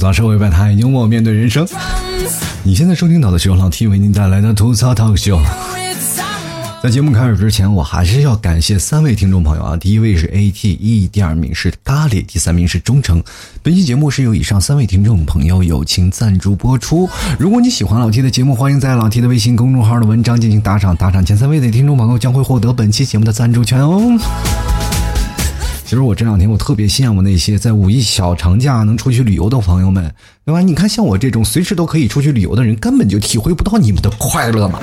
槽社会百态，幽默面对人生。你现在收听到的是由老 T 为您带来的吐槽 talk show。在节目开始之前，我还是要感谢三位听众朋友啊！第一位是 ATE，第二名是咖喱，第三名是忠诚。本期节目是由以上三位听众朋友友情赞助播出。如果你喜欢老 T 的节目，欢迎在老 T 的微信公众号的文章进行打赏，打赏前三位的听众朋友将会获得本期节目的赞助权哦。其实我这两天我特别羡慕那些在五一小长假能出去旅游的朋友们，对吧？你看像我这种随时都可以出去旅游的人，根本就体会不到你们的快乐嘛。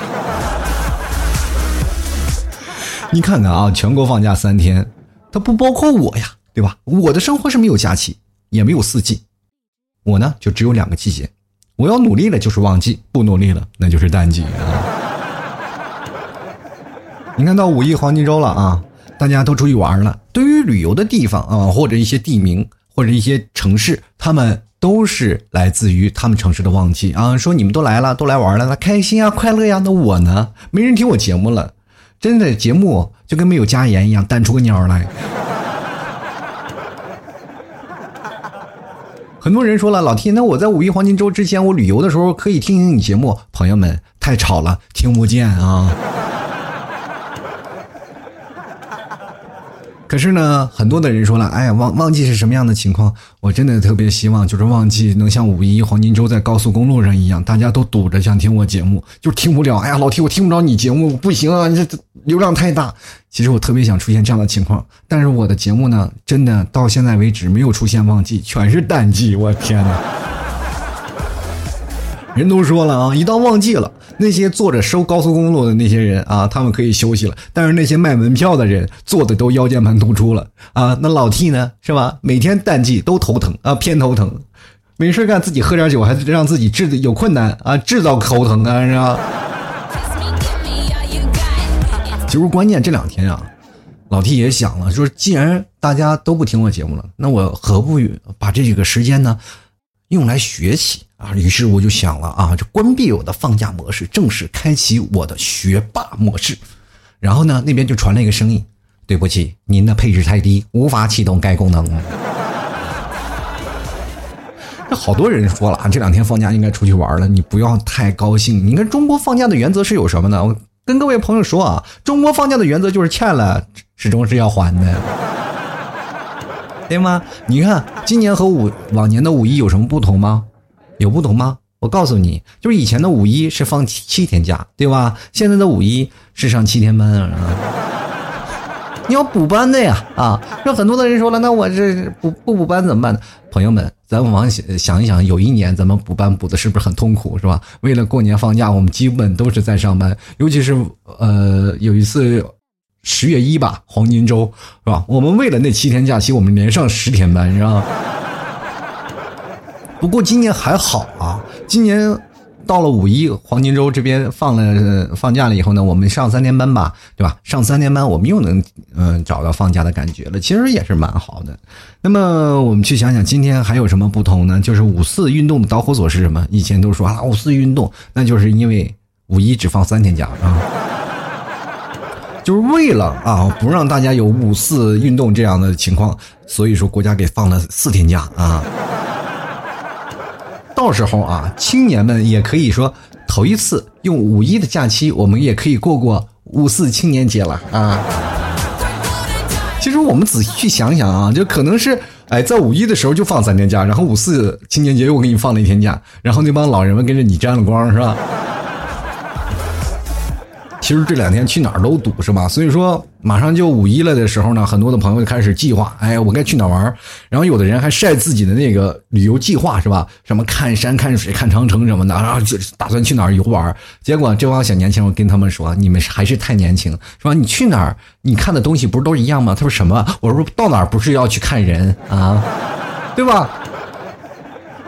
你看看啊，全国放假三天，它不包括我呀，对吧？我的生活是没有假期，也没有四季，我呢就只有两个季节。我要努力了就是旺季，不努力了那就是淡季啊。你看到五一黄金周了啊，大家都出去玩了。对于旅游的地方啊，或者一些地名，或者一些城市，他们都是来自于他们城市的旺季啊。说你们都来了，都来玩了，开心啊，快乐呀。那我呢，没人听我节目了。真的节目就跟没有加盐一样，淡出个鸟来。很多人说了，老 T，那我在五一黄金周之前，我旅游的时候可以听听你节目。朋友们，太吵了，听不见啊。可是呢，很多的人说了，哎呀，旺旺季是什么样的情况？我真的特别希望，就是旺季能像五一黄金周在高速公路上一样，大家都堵着想听我节目，就听不了。哎呀，老提我听不着你节目，不行啊，你这流量太大。其实我特别想出现这样的情况，但是我的节目呢，真的到现在为止没有出现旺季，全是淡季。我天哪！人都说了啊，一到旺季了。那些坐着收高速公路的那些人啊，他们可以休息了。但是那些卖门票的人，坐的都腰间盘突出了啊。那老 T 呢，是吧？每天淡季都头疼啊，偏头疼。没事干，自己喝点酒，还让自己制有困难啊，制造头疼啊，是吧？其实关键这两天啊，老 T 也想了，说既然大家都不听我节目了，那我何不把这几个时间呢，用来学习？啊，于是我就想了啊，就关闭我的放假模式，正式开启我的学霸模式。然后呢，那边就传来一个声音：“对不起，您的配置太低，无法启动该功能。”那好多人说了啊，这两天放假应该出去玩了，你不要太高兴。你看中国放假的原则是有什么呢？我跟各位朋友说啊，中国放假的原则就是欠了始终是要还的，对吗？你看今年和五往年的五一有什么不同吗？有不同吗？我告诉你，就是以前的五一是放七天假，对吧？现在的五一是上七天班啊！你要补班的呀啊！那很多的人说了，那我这补不补班怎么办呢？朋友们，咱们往想一想，有一年咱们补班补的是不是很痛苦，是吧？为了过年放假，我们基本都是在上班，尤其是呃有一次十月一吧，黄金周是吧？我们为了那七天假期，我们连上十天班，是吧？不过今年还好啊，今年到了五一黄金周这边放了放假了以后呢，我们上三天班吧，对吧？上三天班，我们又能嗯找到放假的感觉了，其实也是蛮好的。那么我们去想想，今天还有什么不同呢？就是五四运动的导火索是什么？以前都说啊五四运动，那就是因为五一只放三天假啊，就是为了啊不让大家有五四运动这样的情况，所以说国家给放了四天假啊。到时候啊，青年们也可以说头一次用五一的假期，我们也可以过过五四青年节了啊。其实我们仔细去想想啊，就可能是哎，在五一的时候就放三天假，然后五四青年节又给你放了一天假，然后那帮老人们跟着你沾了光，是吧？其实这两天去哪儿都堵，是吧？所以说马上就五一了的时候呢，很多的朋友就开始计划，哎，我该去哪玩？然后有的人还晒自己的那个旅游计划，是吧？什么看山看水看长城什么的，然后就打算去哪儿游玩。结果这帮小年轻我跟他们说，你们还是太年轻，是吧？你去哪儿，你看的东西不是都一样吗？他说什么？我说到哪儿不是要去看人啊，对吧？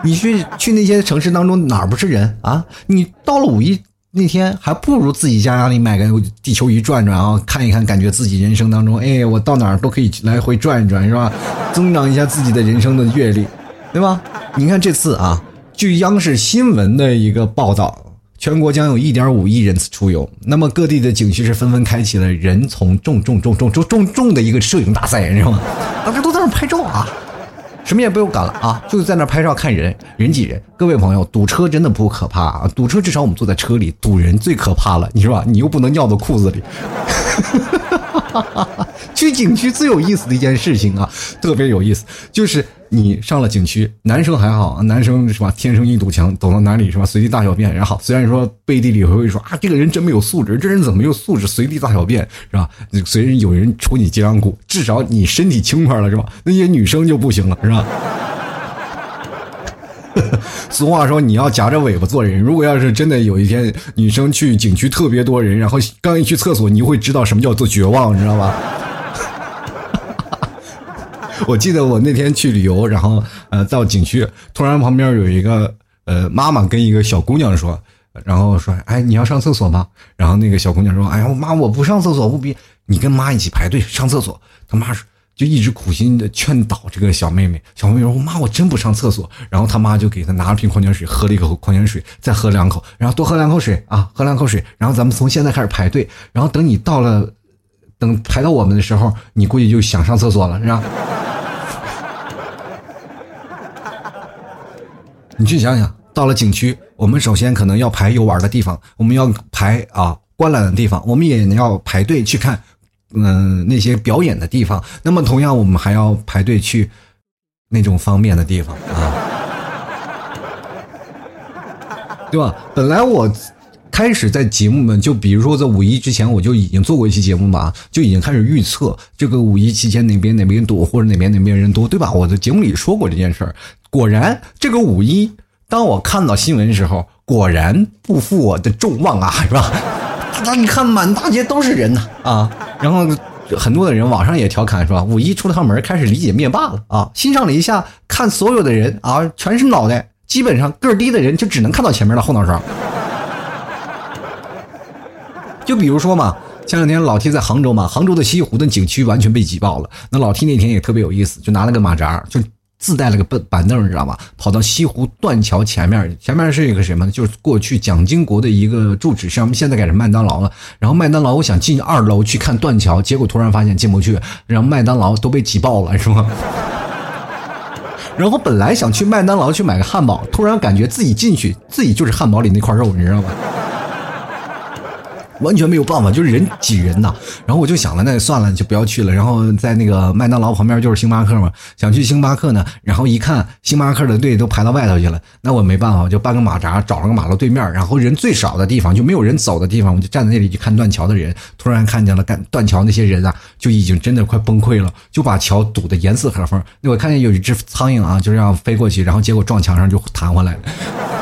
你去去那些城市当中哪儿不是人啊？你到了五一。那天还不如自己家里买个地球仪转转啊，看一看，感觉自己人生当中，哎，我到哪儿都可以来回转一转，是吧？增长一下自己的人生的阅历，对吧？你看这次啊，据央视新闻的一个报道，全国将有一点五亿人次出游，那么各地的景区是纷纷开启了人从众众众众众众众的一个摄影大赛，你知道吗？大家都在那拍照啊。什么也不用干了啊，就在那拍照看人，人挤人。各位朋友，堵车真的不可怕啊，堵车至少我们坐在车里，堵人最可怕了，你说吧？你又不能尿到裤子里。去景区最有意思的一件事情啊，特别有意思，就是你上了景区，男生还好，男生是吧？天生一堵墙，走到哪里是吧？随地大小便。然后虽然说背地里会说啊，这个人真没有素质，这人怎么没有素质，随地大小便是吧？随时有人戳你脊梁骨，至少你身体轻快了是吧？那些女生就不行了是吧？俗话说，你要夹着尾巴做人。如果要是真的有一天女生去景区特别多人，然后刚一去厕所，你就会知道什么叫做绝望，你知道吧？我记得我那天去旅游，然后呃到景区，突然旁边有一个呃妈妈跟一个小姑娘说，然后说：“哎，你要上厕所吗？”然后那个小姑娘说：“哎呀，妈，我不上厕所，不逼你跟妈一起排队上厕所。”他妈说。就一直苦心的劝导这个小妹妹，小妹妹说：“妈，我真不上厕所。”然后他妈就给她拿了瓶矿泉水，喝了一口矿泉水，再喝两口，然后多喝两口水啊，喝两口水。然后咱们从现在开始排队，然后等你到了，等排到我们的时候，你估计就想上厕所了，是吧？你去想想，到了景区，我们首先可能要排游玩的地方，我们要排啊观览的地方，我们也要排队去看。嗯，那些表演的地方，那么同样我们还要排队去那种方便的地方啊，对吧？本来我开始在节目们，就比如说在五一之前，我就已经做过一期节目嘛，就已经开始预测这个五一期间哪边哪边多，或者哪边哪边人多，对吧？我的节目里说过这件事儿。果然，这个五一，当我看到新闻的时候，果然不负我的众望啊，是吧？那你看，满大街都是人呐啊！然后很多的人网上也调侃说，五一出了趟门，开始理解灭霸了啊！欣赏了一下，看所有的人啊，全是脑袋，基本上个儿低的人就只能看到前面的后脑勺。就比如说嘛，前两天老 T 在杭州嘛，杭州的西湖的景区完全被挤爆了。那老 T 那天也特别有意思，就拿了个马扎，就。自带了个板板凳，你知道吗？跑到西湖断桥前面，前面是一个什么呢？就是过去蒋经国的一个住址，上面现在改成麦当劳了。然后麦当劳，我想进二楼去看断桥，结果突然发现进不去，然后麦当劳都被挤爆了，是吗？然后本来想去麦当劳去买个汉堡，突然感觉自己进去，自己就是汉堡里那块肉，你知道吗？完全没有办法，就是人挤人呐。然后我就想了，那算了，就不要去了。然后在那个麦当劳旁边就是星巴克嘛，想去星巴克呢。然后一看星巴克的队都排到外头去了，那我没办法，我就搬个马扎，找了个马路对面，然后人最少的地方，就没有人走的地方，我就站在那里去看断桥的人。突然看见了干断桥那些人啊，就已经真的快崩溃了，就把桥堵得严丝合缝。那我看见有一只苍蝇啊，就这样飞过去，然后结果撞墙上就弹回来了。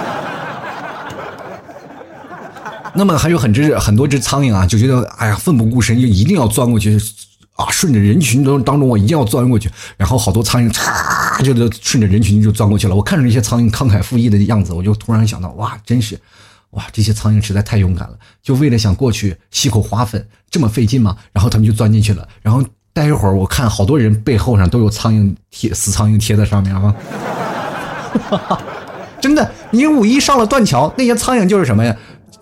那么还有很只很多只苍蝇啊，就觉得哎呀奋不顾身，就一定要钻过去啊！顺着人群当当中，我一定要钻过去。然后好多苍蝇嚓就顺着人群就钻过去了。我看着这些苍蝇慷慨赴义的样子，我就突然想到，哇，真是哇，这些苍蝇实在太勇敢了，就为了想过去吸口花粉这么费劲吗？然后他们就钻进去了。然后待一会儿，我看好多人背后上都有苍蝇贴死苍蝇贴在上面啊！真的，你五一上了断桥，那些苍蝇就是什么呀？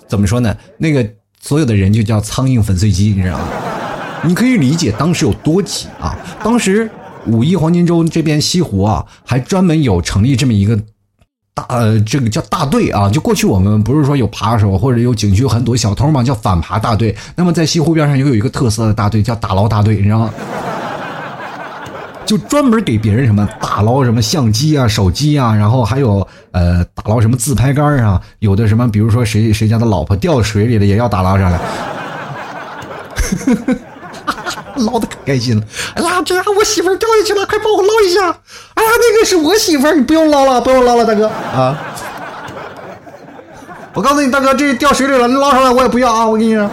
怎么说呢？那个所有的人就叫苍蝇粉碎机，你知道吗？你可以理解当时有多挤啊！当时五一黄金周这边西湖啊，还专门有成立这么一个大呃，这个叫大队啊。就过去我们不是说有扒手或者有景区有很多小偷嘛，叫反扒大队。那么在西湖边上又有一个特色的大队，叫打捞大队，你知道吗？就专门给别人什么打捞什么相机啊、手机啊，然后还有呃打捞什么自拍杆啊，有的什么比如说谁谁家的老婆掉水里了也要打捞上来，捞的可开心了。哎呀，这我媳妇掉下去了，快帮我捞一下！哎呀，那个是我媳妇，你不用捞了，不用捞了，大哥啊！我告诉你，大哥，这掉水里了，你捞上来我也不要啊！我跟你说。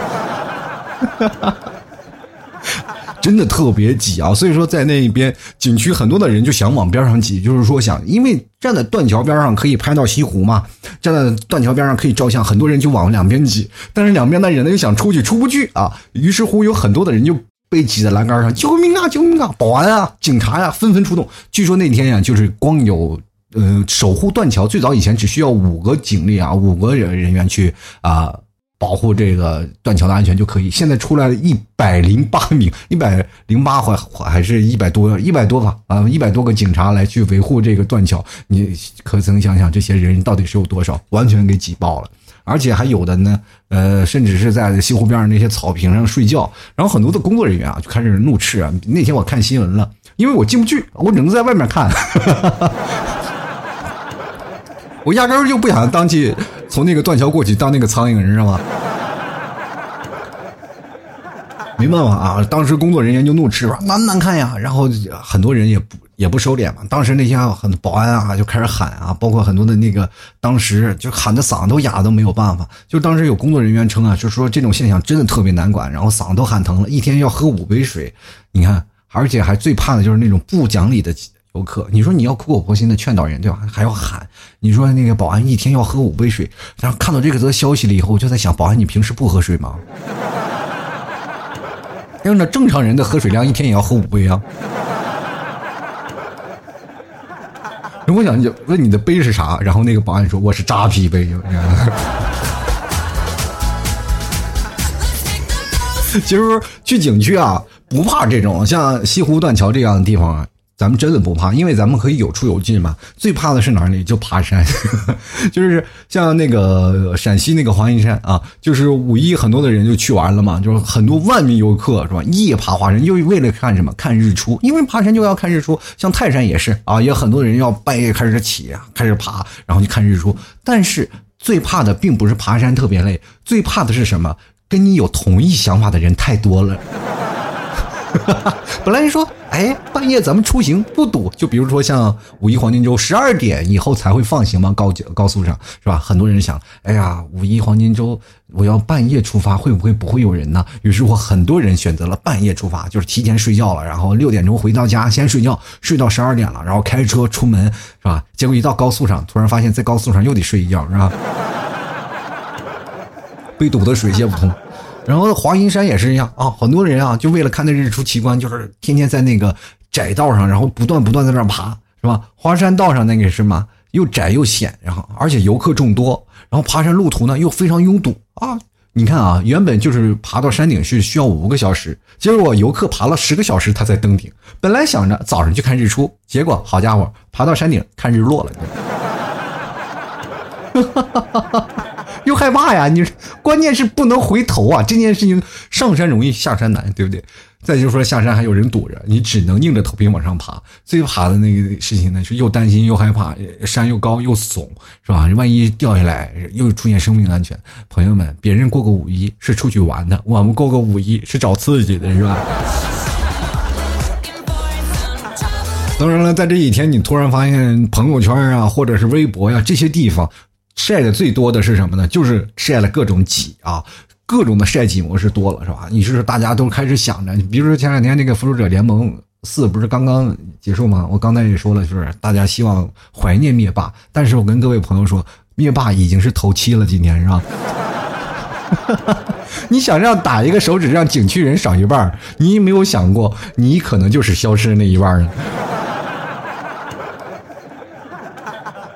真的特别挤啊，所以说在那边景区很多的人就想往边上挤，就是说想，因为站在断桥边上可以拍到西湖嘛，站在断桥边上可以照相，很多人就往两边挤，但是两边的人呢又想出去出不去啊，于是乎有很多的人就被挤在栏杆上，救命啊救命啊！保安啊警察呀纷纷出动，据说那天呀就是光有呃守护断桥，最早以前只需要五个警力啊五个人人员去啊。保护这个断桥的安全就可以。现在出来了一百零八名，一百零八还还是一百多，一百多吧啊，一百多个警察来去维护这个断桥，你可曾想想这些人到底是有多少？完全给挤爆了。而且还有的呢，呃，甚至是在西湖边上那些草坪上睡觉，然后很多的工作人员啊就开始怒斥啊。那天我看新闻了，因为我进不去，我只能在外面看。我压根儿就不想当去从那个断桥过去当那个苍蝇，你知道吗？没办法啊，当时工作人员就怒斥说：“难不难看呀？”然后很多人也不也不收敛嘛。当时那些很保安啊就开始喊啊，包括很多的那个当时就喊的嗓子都哑都没有办法。就当时有工作人员称啊，就说这种现象真的特别难管，然后嗓子都喊疼了，一天要喝五杯水。你看，而且还最怕的就是那种不讲理的。游客，你说你要苦口婆心的劝导人，对吧？还要喊，你说那个保安一天要喝五杯水，然后看到这个则消息了以后，我就在想，保安你平时不喝水吗？按照正常人的喝水量，一天也要喝五杯啊。我想问你的杯是啥？然后那个保安说我是扎啤杯。其实去景区啊，不怕这种像西湖断桥这样的地方。咱们真的不怕，因为咱们可以有出有进嘛。最怕的是哪儿呢？就爬山，就是像那个陕西那个华阴山啊，就是五一很多的人就去玩了嘛，就是很多万名游客是吧？夜爬华山，就为了看什么？看日出，因为爬山就要看日出。像泰山也是啊，也很多人要半夜开始起啊，开始爬，然后去看日出。但是最怕的并不是爬山特别累，最怕的是什么？跟你有同一想法的人太多了。本来说，哎，半夜咱们出行不堵，就比如说像五一黄金周十二点以后才会放行嘛，高高速上是吧？很多人想，哎呀，五一黄金周我要半夜出发，会不会不会有人呢？于是乎，很多人选择了半夜出发，就是提前睡觉了，然后六点钟回到家先睡觉，睡到十二点了，然后开车出门是吧？结果一到高速上，突然发现，在高速上又得睡一觉是吧？被堵得水泄不通。然后华阴山也是一样啊，很多人啊，就为了看那日出奇观，就是天天在那个窄道上，然后不断不断在那爬，是吧？华山道上那个什么又窄又险，然后而且游客众多，然后爬山路途呢又非常拥堵啊！你看啊，原本就是爬到山顶是需要五个小时，结果游客爬了十个小时他才登顶。本来想着早上去看日出，结果好家伙，爬到山顶看日落了。哈哈哈哈哈。又害怕呀！你关键是不能回头啊！这件事情上山容易下山难，对不对？再就是说下山还有人堵着，你只能硬着头皮往上爬。最怕的那个事情呢，是又担心又害怕，山又高又耸，是吧？万一掉下来又出现生命安全。朋友们，别人过个五一是出去玩的，我们过个五一是找刺激的，是吧？当然了，在这几天，你突然发现朋友圈啊，或者是微博呀这些地方。晒的最多的是什么呢？就是晒了各种挤啊，各种的晒挤模式多了，是吧？你是大家都开始想着，比如说前两天那个《复仇者联盟四》不是刚刚结束吗？我刚才也说了，就是大家希望怀念灭霸，但是我跟各位朋友说，灭霸已经是头七了，今天是吧？你想让打一个手指让景区人少一半，你没有想过，你可能就是消失那一半了，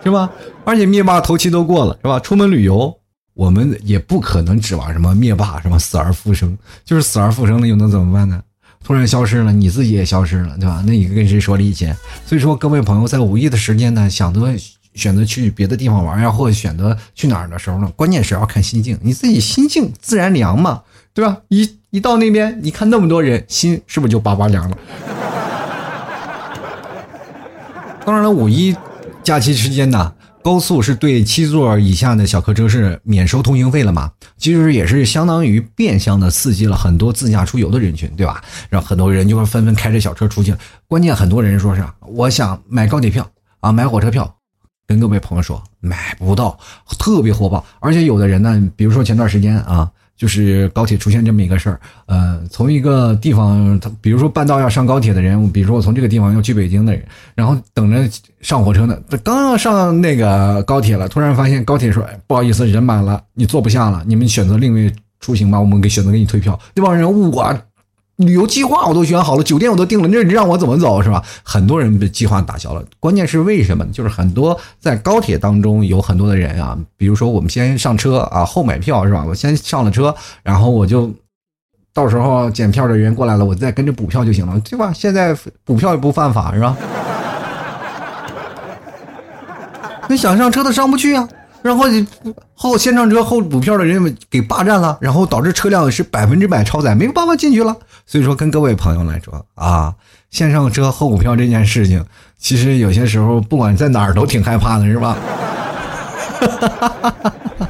是吧？而且灭霸头七都过了，是吧？出门旅游，我们也不可能指望什么灭霸什么死而复生，就是死而复生了又能怎么办呢？突然消失了，你自己也消失了，对吧？那你跟谁说理去？所以说，各位朋友在五一的时间呢，想择选择去别的地方玩呀，或者选择去哪儿的时候呢，关键是要看心境，你自己心境自然凉嘛，对吧？一一到那边，你看那么多人，心是不是就叭叭凉了？当然了，五一假期时间呢。高速是对七座以下的小客车是免收通行费了嘛？其实也是相当于变相的刺激了很多自驾出游的人群，对吧？让很多人就会纷纷开着小车出去。关键很多人说是我想买高铁票啊，买火车票，跟各位朋友说买不到，特别火爆。而且有的人呢，比如说前段时间啊。就是高铁出现这么一个事儿，呃，从一个地方，他比如说半道要上高铁的人，比如说我从这个地方要去北京的人，然后等着上火车呢，他刚要上那个高铁了，突然发现高铁说不好意思，人满了，你坐不下了，你们选择另外出行吧，我们给选择给你退票。这帮人我旅游计划我都选好了，酒店我都订了，那让我怎么走是吧？很多人的计划打消了。关键是为什么？就是很多在高铁当中有很多的人啊，比如说我们先上车啊，后买票是吧？我先上了车，然后我就到时候检票的人过来了，我再跟着补票就行了，对吧？现在补票也不犯法是吧？那想上车的上不去啊。然后后先上车后补票的人给霸占了，然后导致车辆是百分之百超载，没有办法进去了。所以说，跟各位朋友来说啊，先上车后补票这件事情，其实有些时候不管在哪儿都挺害怕的，是吧？哈哈哈哈哈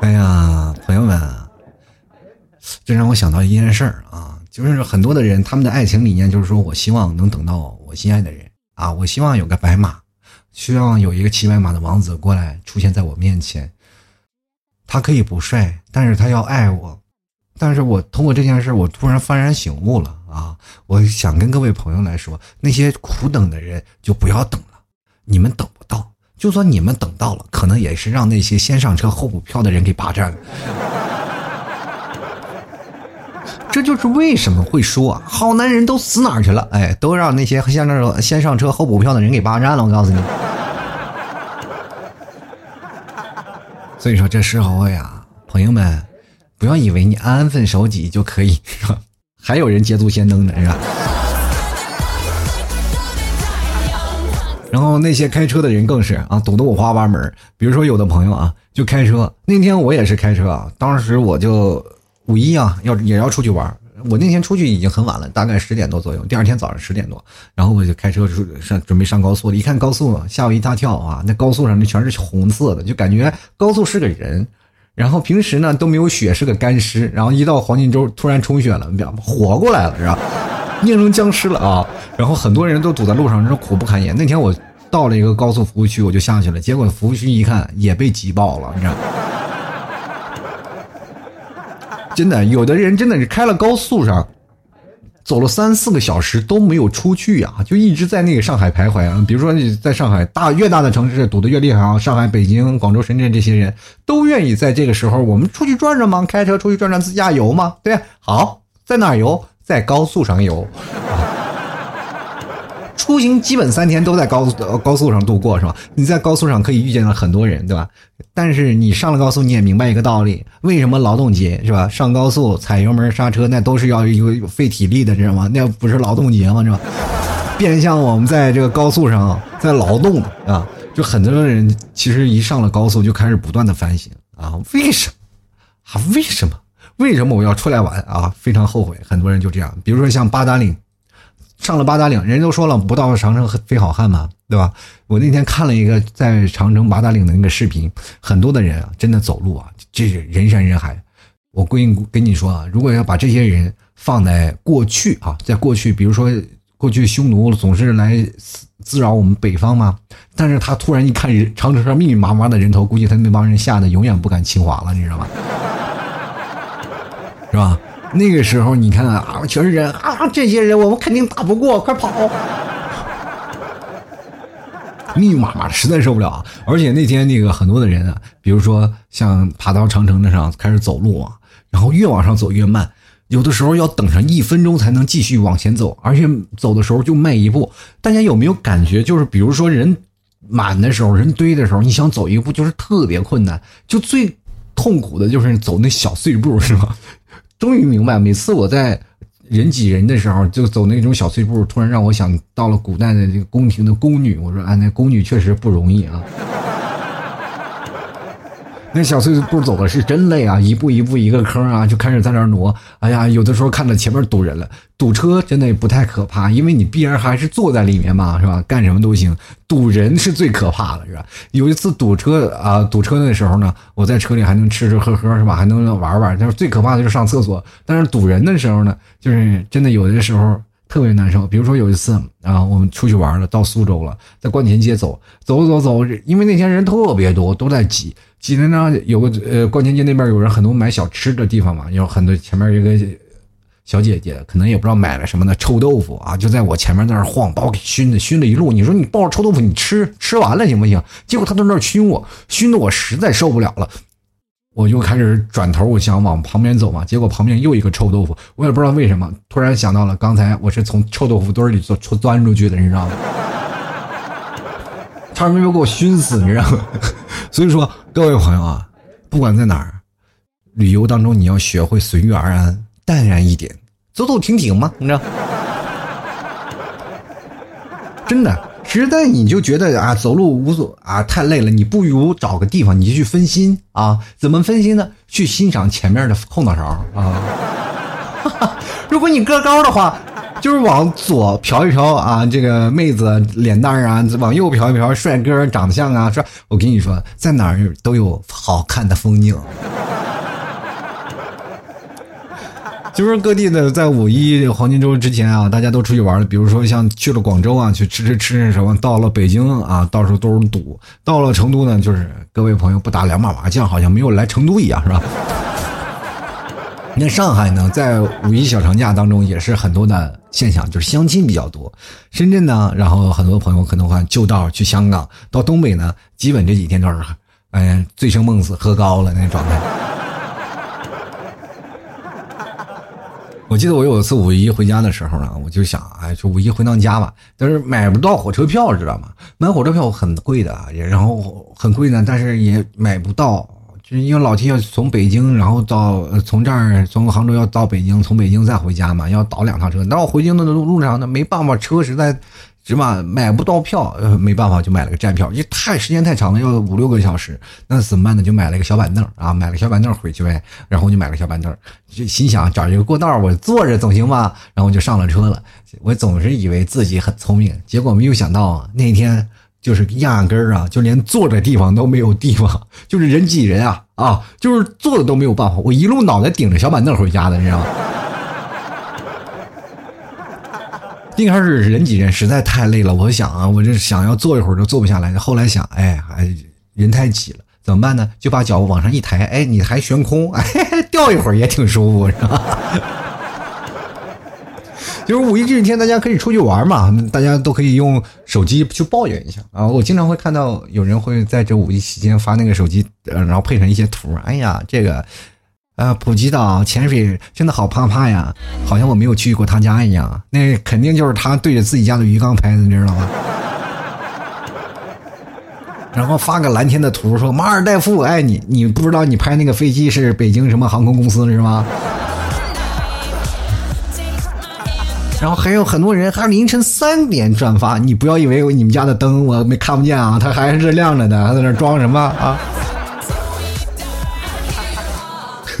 哎呀，朋友们，这让我想到一件事儿啊，就是很多的人他们的爱情理念就是说我希望能等到我心爱的人啊，我希望有个白马。希望有一个骑白马的王子过来出现在我面前。他可以不帅，但是他要爱我。但是我通过这件事，我突然幡然醒悟了啊！我想跟各位朋友来说，那些苦等的人就不要等了，你们等不到。就算你们等到了，可能也是让那些先上车后补票的人给霸占了。这就是为什么会说，好男人都死哪儿去了？哎，都让那些先上先上车后补票的人给霸占了。我告诉你，所以说这时候呀，朋友们，不要以为你安分守己就可以，还有人捷足先登呢是吧？然后那些开车的人更是啊，堵得五花八门。比如说有的朋友啊，就开车，那天我也是开车啊，当时我就。五一啊，要也要出去玩。我那天出去已经很晚了，大概十点多左右。第二天早上十点多，然后我就开车出上准备上高速了。一看高速，吓我一大跳啊！那高速上那全是红色的，就感觉高速是个人。然后平时呢都没有血，是个干尸。然后一到黄金周，突然充血了，活过来了，是吧？变成僵尸了啊！然后很多人都堵在路上，真是苦不堪言。那天我到了一个高速服务区，我就下去了。结果服务区一看，也被挤爆了，你知道。真的，有的人真的是开了高速上，走了三四个小时都没有出去呀，就一直在那个上海徘徊啊。比如说你在上海大越大的城市堵得越厉害啊，上海、北京、广州、深圳这些人都愿意在这个时候我们出去转转吗，开车出去转转自驾游吗，对好，在哪游？在高速上游。出行基本三天都在高速高速上度过，是吧？你在高速上可以遇见了很多人，对吧？但是你上了高速，你也明白一个道理：为什么劳动节是吧？上高速踩油门刹车，那都是要一个费体力的，知道吗？那不是劳动节吗？是吧？变相我们在这个高速上在劳动啊！就很多人其实一上了高速就开始不断的反省啊，为什么？啊，为什么？为什么我要出来玩啊？非常后悔。很多人就这样，比如说像八达岭。上了八达岭，人都说了不到长城非好汉嘛，对吧？我那天看了一个在长城八达岭的那个视频，很多的人啊，真的走路啊，这是人山人海。我跟跟你说啊，如果要把这些人放在过去啊，在过去，比如说过去匈奴总是来滋扰我们北方嘛，但是他突然一看长城上密密麻麻的人头，估计他那帮人吓得永远不敢侵华了，你知道吗？是吧？那个时候你看啊，全是人啊，这些人我们肯定打不过，快跑！密密麻麻的，实在受不了啊！而且那天那个很多的人啊，比如说像爬到长城那上开始走路啊，然后越往上走越慢，有的时候要等上一分钟才能继续往前走，而且走的时候就迈一步。大家有没有感觉？就是比如说人满的时候，人堆的时候，你想走一步就是特别困难，就最痛苦的就是走那小碎步，是吧？终于明白，每次我在人挤人的时候，就走那种小碎步，突然让我想到了古代的这个宫廷的宫女。我说，啊，那宫女确实不容易啊。那小碎碎步走的是真累啊，一步一步一个坑啊，就开始在那儿挪。哎呀，有的时候看到前面堵人了，堵车真的也不太可怕，因为你必然还是坐在里面嘛，是吧？干什么都行。堵人是最可怕的，是吧？有一次堵车啊，堵车的时候呢，我在车里还能吃吃喝喝，是吧？还能玩玩。但是最可怕的就是上厕所。但是堵人的时候呢，就是真的有的时候特别难受。比如说有一次啊，我们出去玩了，到苏州了，在观前街走，走走走，因为那天人特别多，都在挤。记得呢，有个呃，观前街那边有人很多买小吃的地方嘛，有很多前面一个小姐姐，可能也不知道买了什么呢，臭豆腐啊，就在我前面在那晃，把我给熏的，熏了一路。你说你抱着臭豆腐你吃吃完了行不行？结果他在那熏我，熏的我实在受不了了，我就开始转头，我想往旁边走嘛，结果旁边又一个臭豆腐，我也不知道为什么，突然想到了刚才我是从臭豆腐堆里钻出钻出去的，你知道吗？差点没有给我熏死，你知道吗？所以说，各位朋友啊，不管在哪儿，旅游当中你要学会随遇而安，淡然一点，走走停停嘛，你知道？真的。实在你就觉得啊，走路无所啊，太累了，你不如找个地方，你就去分心啊。怎么分心呢？去欣赏前面的后脑勺啊。如果你个高的话，就是往左瞟一瞟啊，这个妹子脸蛋啊；往右瞟一瞟，帅哥长相啊。说，我跟你说，在哪儿都有好看的风景。就是各地的，在五一黄金周之前啊，大家都出去玩了。比如说像去了广州啊，去吃吃吃什么；到了北京啊，到处都是堵；到了成都呢，就是各位朋友不打两把麻将，好像没有来成都一样，是吧？那上海呢，在五一小长假当中也是很多的现象，就是相亲比较多。深圳呢，然后很多朋友可能会就道去香港。到东北呢，基本这几天都是，哎，醉生梦死，喝高了那状态。我记得我有一次五一回家的时候呢，我就想，哎，就五一回趟家吧，但是买不到火车票，知道吗？买火车票很贵的，也然后很贵呢，但是也买不到，就是因为老天要从北京，然后到从这儿从杭州要到北京，从北京再回家嘛，要倒两趟车。那我回京的路路上呢，没办法，车实在。是吧？买不到票，呃，没办法，就买了个站票，因为太时间太长了，要五六个小时，那怎么办呢？就买了个小板凳啊，买了小板凳回去呗。然后就买个小板凳，就心想找一个过道我坐着总行吧。然后就上了车了。我总是以为自己很聪明，结果没有想到那天就是压根儿啊，就连坐的地方都没有地方，就是人挤人啊啊，就是坐的都没有办法。我一路脑袋顶着小板凳回家的，你知道吗？一开始人挤人，实在太累了。我想啊，我这想要坐一会儿都坐不下来。后来想，哎，还人太挤了，怎么办呢？就把脚往上一抬，哎，你还悬空，哎，掉一会儿也挺舒服，是吧？就是五一这几天，大家可以出去玩嘛，大家都可以用手机去抱怨一下啊。我经常会看到有人会在这五一期间发那个手机，然后配上一些图。哎呀，这个。啊，普吉岛潜水真的好怕怕呀，好像我没有去过他家一样。那肯定就是他对着自己家的鱼缸拍的，你知道吗？然后发个蓝天的图，说马尔代夫我爱你。你不知道你拍那个飞机是北京什么航空公司是吗？然后还有很多人还凌晨三点转发，你不要以为你们家的灯我没看不见啊，它还是亮着的，还在那装什么啊？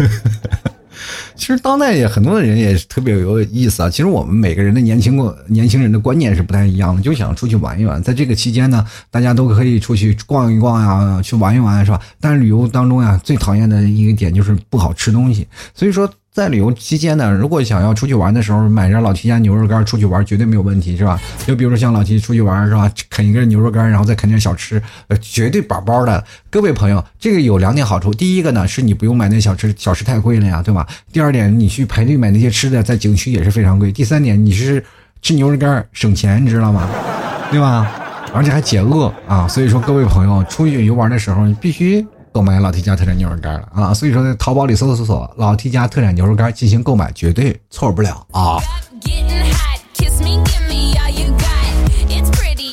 其实当代也很多的人也是特别有意思啊。其实我们每个人的年轻过年轻人的观念是不太一样的，就想出去玩一玩。在这个期间呢，大家都可以出去逛一逛呀，去玩一玩，是吧？但是旅游当中呀，最讨厌的一个点就是不好吃东西，所以说。在旅游期间呢，如果想要出去玩的时候，买着老七家牛肉干出去玩绝对没有问题，是吧？就比如说像老七出去玩是吧，啃一根牛肉干，然后再啃点小吃，呃，绝对饱饱的。各位朋友，这个有两点好处，第一个呢是你不用买那小吃，小吃太贵了呀，对吧？第二点，你去排队买那些吃的，在景区也是非常贵。第三点，你是吃牛肉干省钱，你知道吗？对吧？而且还解饿啊！所以说，各位朋友出去游玩的时候，你必须。购买老 T 家特产牛肉干了啊！所以说，在淘宝里搜搜索“老 T 家特产牛肉干”进行购买，绝对错不了啊！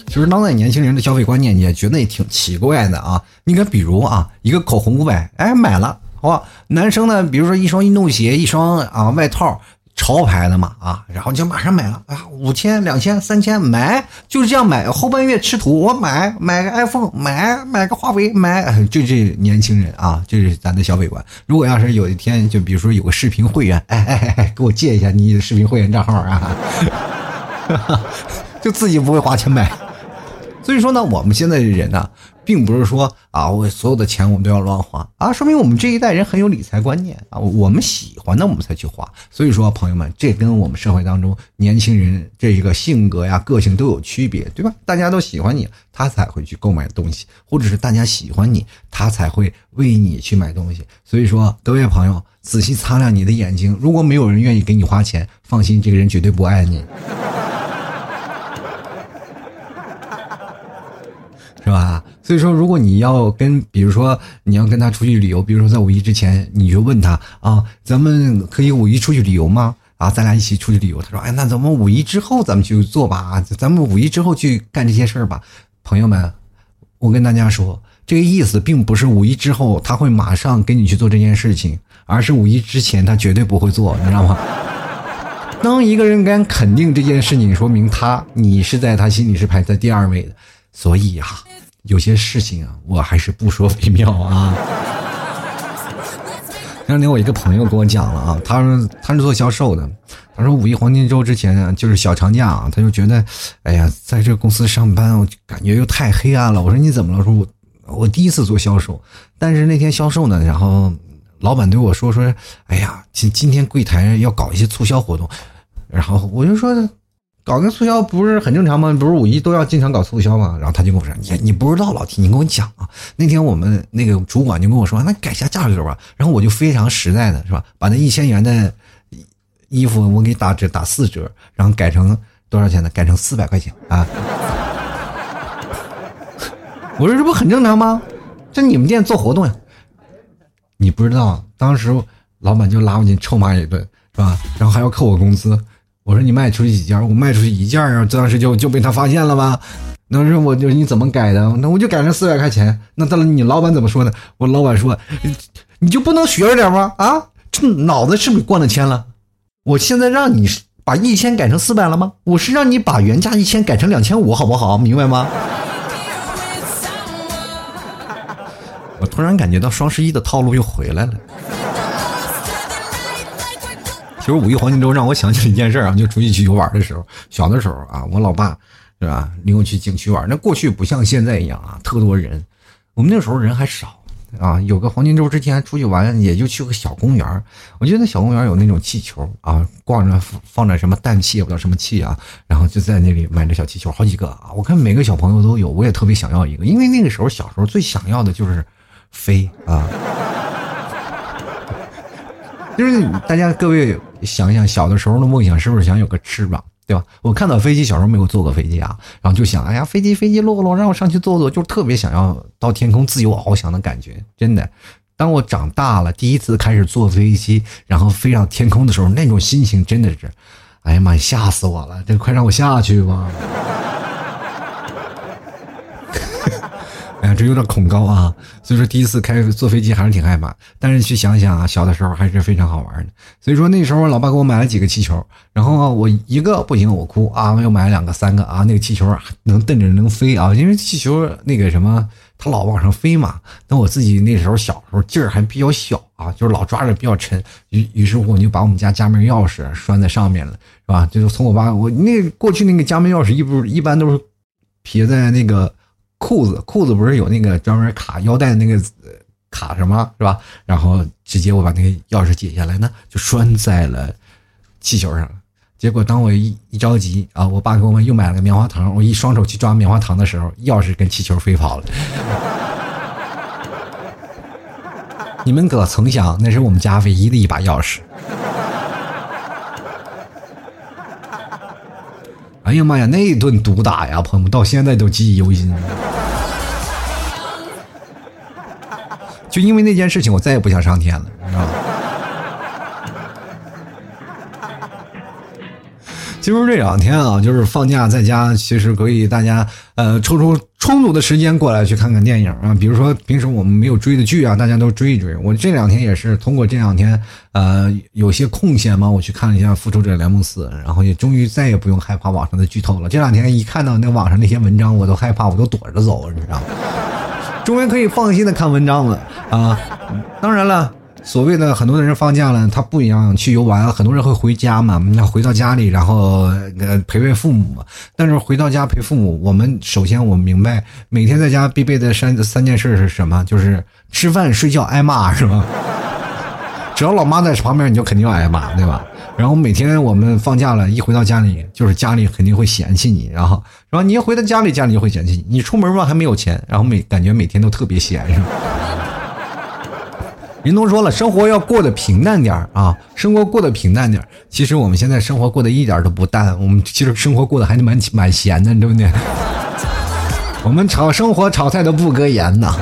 其实当代年轻人的消费观念也觉得也挺奇怪的啊！你看，比如啊，一个口红五百，哎，买了，好吧？男生呢，比如说一双运动鞋，一双啊外套。潮牌的嘛啊，然后就马上买了啊，五千、两千、三千买，就是这样买。后半月吃土，我买买个 iPhone，买买个华为，买就这年轻人啊，这是咱的消费观。如果要是有一天，就比如说有个视频会员，哎哎哎，给我借一下你的视频会员账号啊，就自己不会花钱买。所以说呢，我们现在的人呢。并不是说啊，我所有的钱我们都要乱花啊，说明我们这一代人很有理财观念啊，我们喜欢的我们才去花。所以说，朋友们，这跟我们社会当中年轻人这一个性格呀、个性都有区别，对吧？大家都喜欢你，他才会去购买东西，或者是大家喜欢你，他才会为你去买东西。所以说，各位朋友，仔细擦亮你的眼睛，如果没有人愿意给你花钱，放心，这个人绝对不爱你。是吧？所以说，如果你要跟，比如说你要跟他出去旅游，比如说在五一之前，你就问他啊，咱们可以五一出去旅游吗？啊，咱俩一起出去旅游。他说，哎，那咱们五一之后咱们去做吧，咱们五一之后去干这些事儿吧。朋友们，我跟大家说，这个意思并不是五一之后他会马上跟你去做这件事情，而是五一之前他绝对不会做，你知道吗？当一个人敢肯定这件事情，说明他你是在他心里是排在第二位的。所以呀，有些事情啊，我还是不说为妙啊。前两天我一个朋友跟我讲了啊，他说他是做销售的，他说五一黄金周之前就是小长假啊，他就觉得，哎呀，在这个公司上班，我感觉又太黑暗了。我说你怎么了？说我我第一次做销售，但是那天销售呢，然后。老板对我说：“说，哎呀，今今天柜台要搞一些促销活动，然后我就说，搞个促销不是很正常吗？不是五一都要经常搞促销吗？然后他就跟我说：你你不知道，老提，你跟我讲啊。那天我们那个主管就跟我说，那改下价格吧。然后我就非常实在的是吧，把那一千元的衣服我给打折打四折，然后改成多少钱呢？改成四百块钱啊。我说这不很正常吗？这你们店做活动呀。”你不知道，当时老板就拉我进臭骂一顿，是吧？然后还要扣我工资。我说你卖出去几件？我卖出去一件啊，当时就就被他发现了吧？那时我就你怎么改的？那我就改成四百块钱。那到了你老板怎么说的？我老板说，你就不能学着点吗？啊，这脑子是不是灌了铅了？我现在让你把一千改成四百了吗？我是让你把原价一千改成两千五，好不好？明白吗？我突然感觉到双十一的套路又回来了。其实五一黄金周让我想起一件事啊，就出去去游玩的时候，小的时候啊，我老爸是吧，领我去景区玩。那过去不像现在一样啊，特多人。我们那时候人还少啊，有个黄金周之前出去玩，也就去个小公园。我觉得那小公园有那种气球啊，挂着放着什么氮气也，不知道什么气啊，然后就在那里买着小气球，好几个啊。我看每个小朋友都有，我也特别想要一个，因为那个时候小时候最想要的就是。飞啊！就是大家各位想想，小的时候的梦想是不是想有个翅膀，对吧？我看到飞机，小时候没有坐过飞机啊，然后就想，哎呀，飞机飞机落落，让我上去坐坐，就特别想要到天空自由翱翔的感觉。真的，当我长大了，第一次开始坐飞机，然后飞上天空的时候，那种心情真的是，哎呀妈，吓死我了！这快让我下去吧！哎呀，这有点恐高啊！所以说第一次开坐飞机还是挺害怕。但是去想想啊，小的时候还是非常好玩的。所以说那时候老爸给我买了几个气球，然后我一个不行我哭啊，又买了两个、三个啊。那个气球啊能蹬着能飞啊，因为气球那个什么，它老往上飞嘛。那我自己那时候小时候劲儿还比较小啊，就是老抓着比较沉。于于是乎我就把我们家家门钥匙拴在上面了，是吧？就是从我爸我那过去那个家门钥匙一不一般都是撇在那个。裤子裤子不是有那个专门卡腰带的那个卡什么是吧？然后直接我把那个钥匙解下来呢，就拴在了气球上。结果当我一一着急啊，我爸给我们又买了个棉花糖，我一双手去抓棉花糖的时候，钥匙跟气球飞跑了。你们可曾想，那是我们家唯一的一把钥匙。哎呀妈呀，那顿毒打呀，朋友们到现在都记忆犹新。就因为那件事情，我再也不想上天了，你知道吗？其实这两天啊，就是放假在家，其实可以大家呃抽抽。充足的时间过来去看看电影啊，比如说平时我们没有追的剧啊，大家都追一追。我这两天也是通过这两天，呃，有些空闲嘛，我去看了一下《复仇者联盟四》，然后也终于再也不用害怕网上的剧透了。这两天一看到那网上那些文章，我都害怕，我都躲着走，你知道吗？终于可以放心的看文章了啊！当然了。所谓的很多的人放假了，他不一样去游玩，很多人会回家嘛，那回到家里，然后呃陪陪父母。但是回到家陪父母，我们首先我们明白，每天在家必备的三三件事是什么？就是吃饭、睡觉、挨骂，是吧？只要老妈在旁边，你就肯定要挨骂，对吧？然后每天我们放假了，一回到家里，就是家里肯定会嫌弃你，然后，然后你一回到家里，家里就会嫌弃你。你出门吧还没有钱，然后每感觉每天都特别闲，是吧？林东说了，生活要过得平淡点啊，生活过得平淡点其实我们现在生活过得一点都不淡，我们其实生活过得还蛮蛮闲的，对不对？我们炒生活炒菜都不搁盐呢。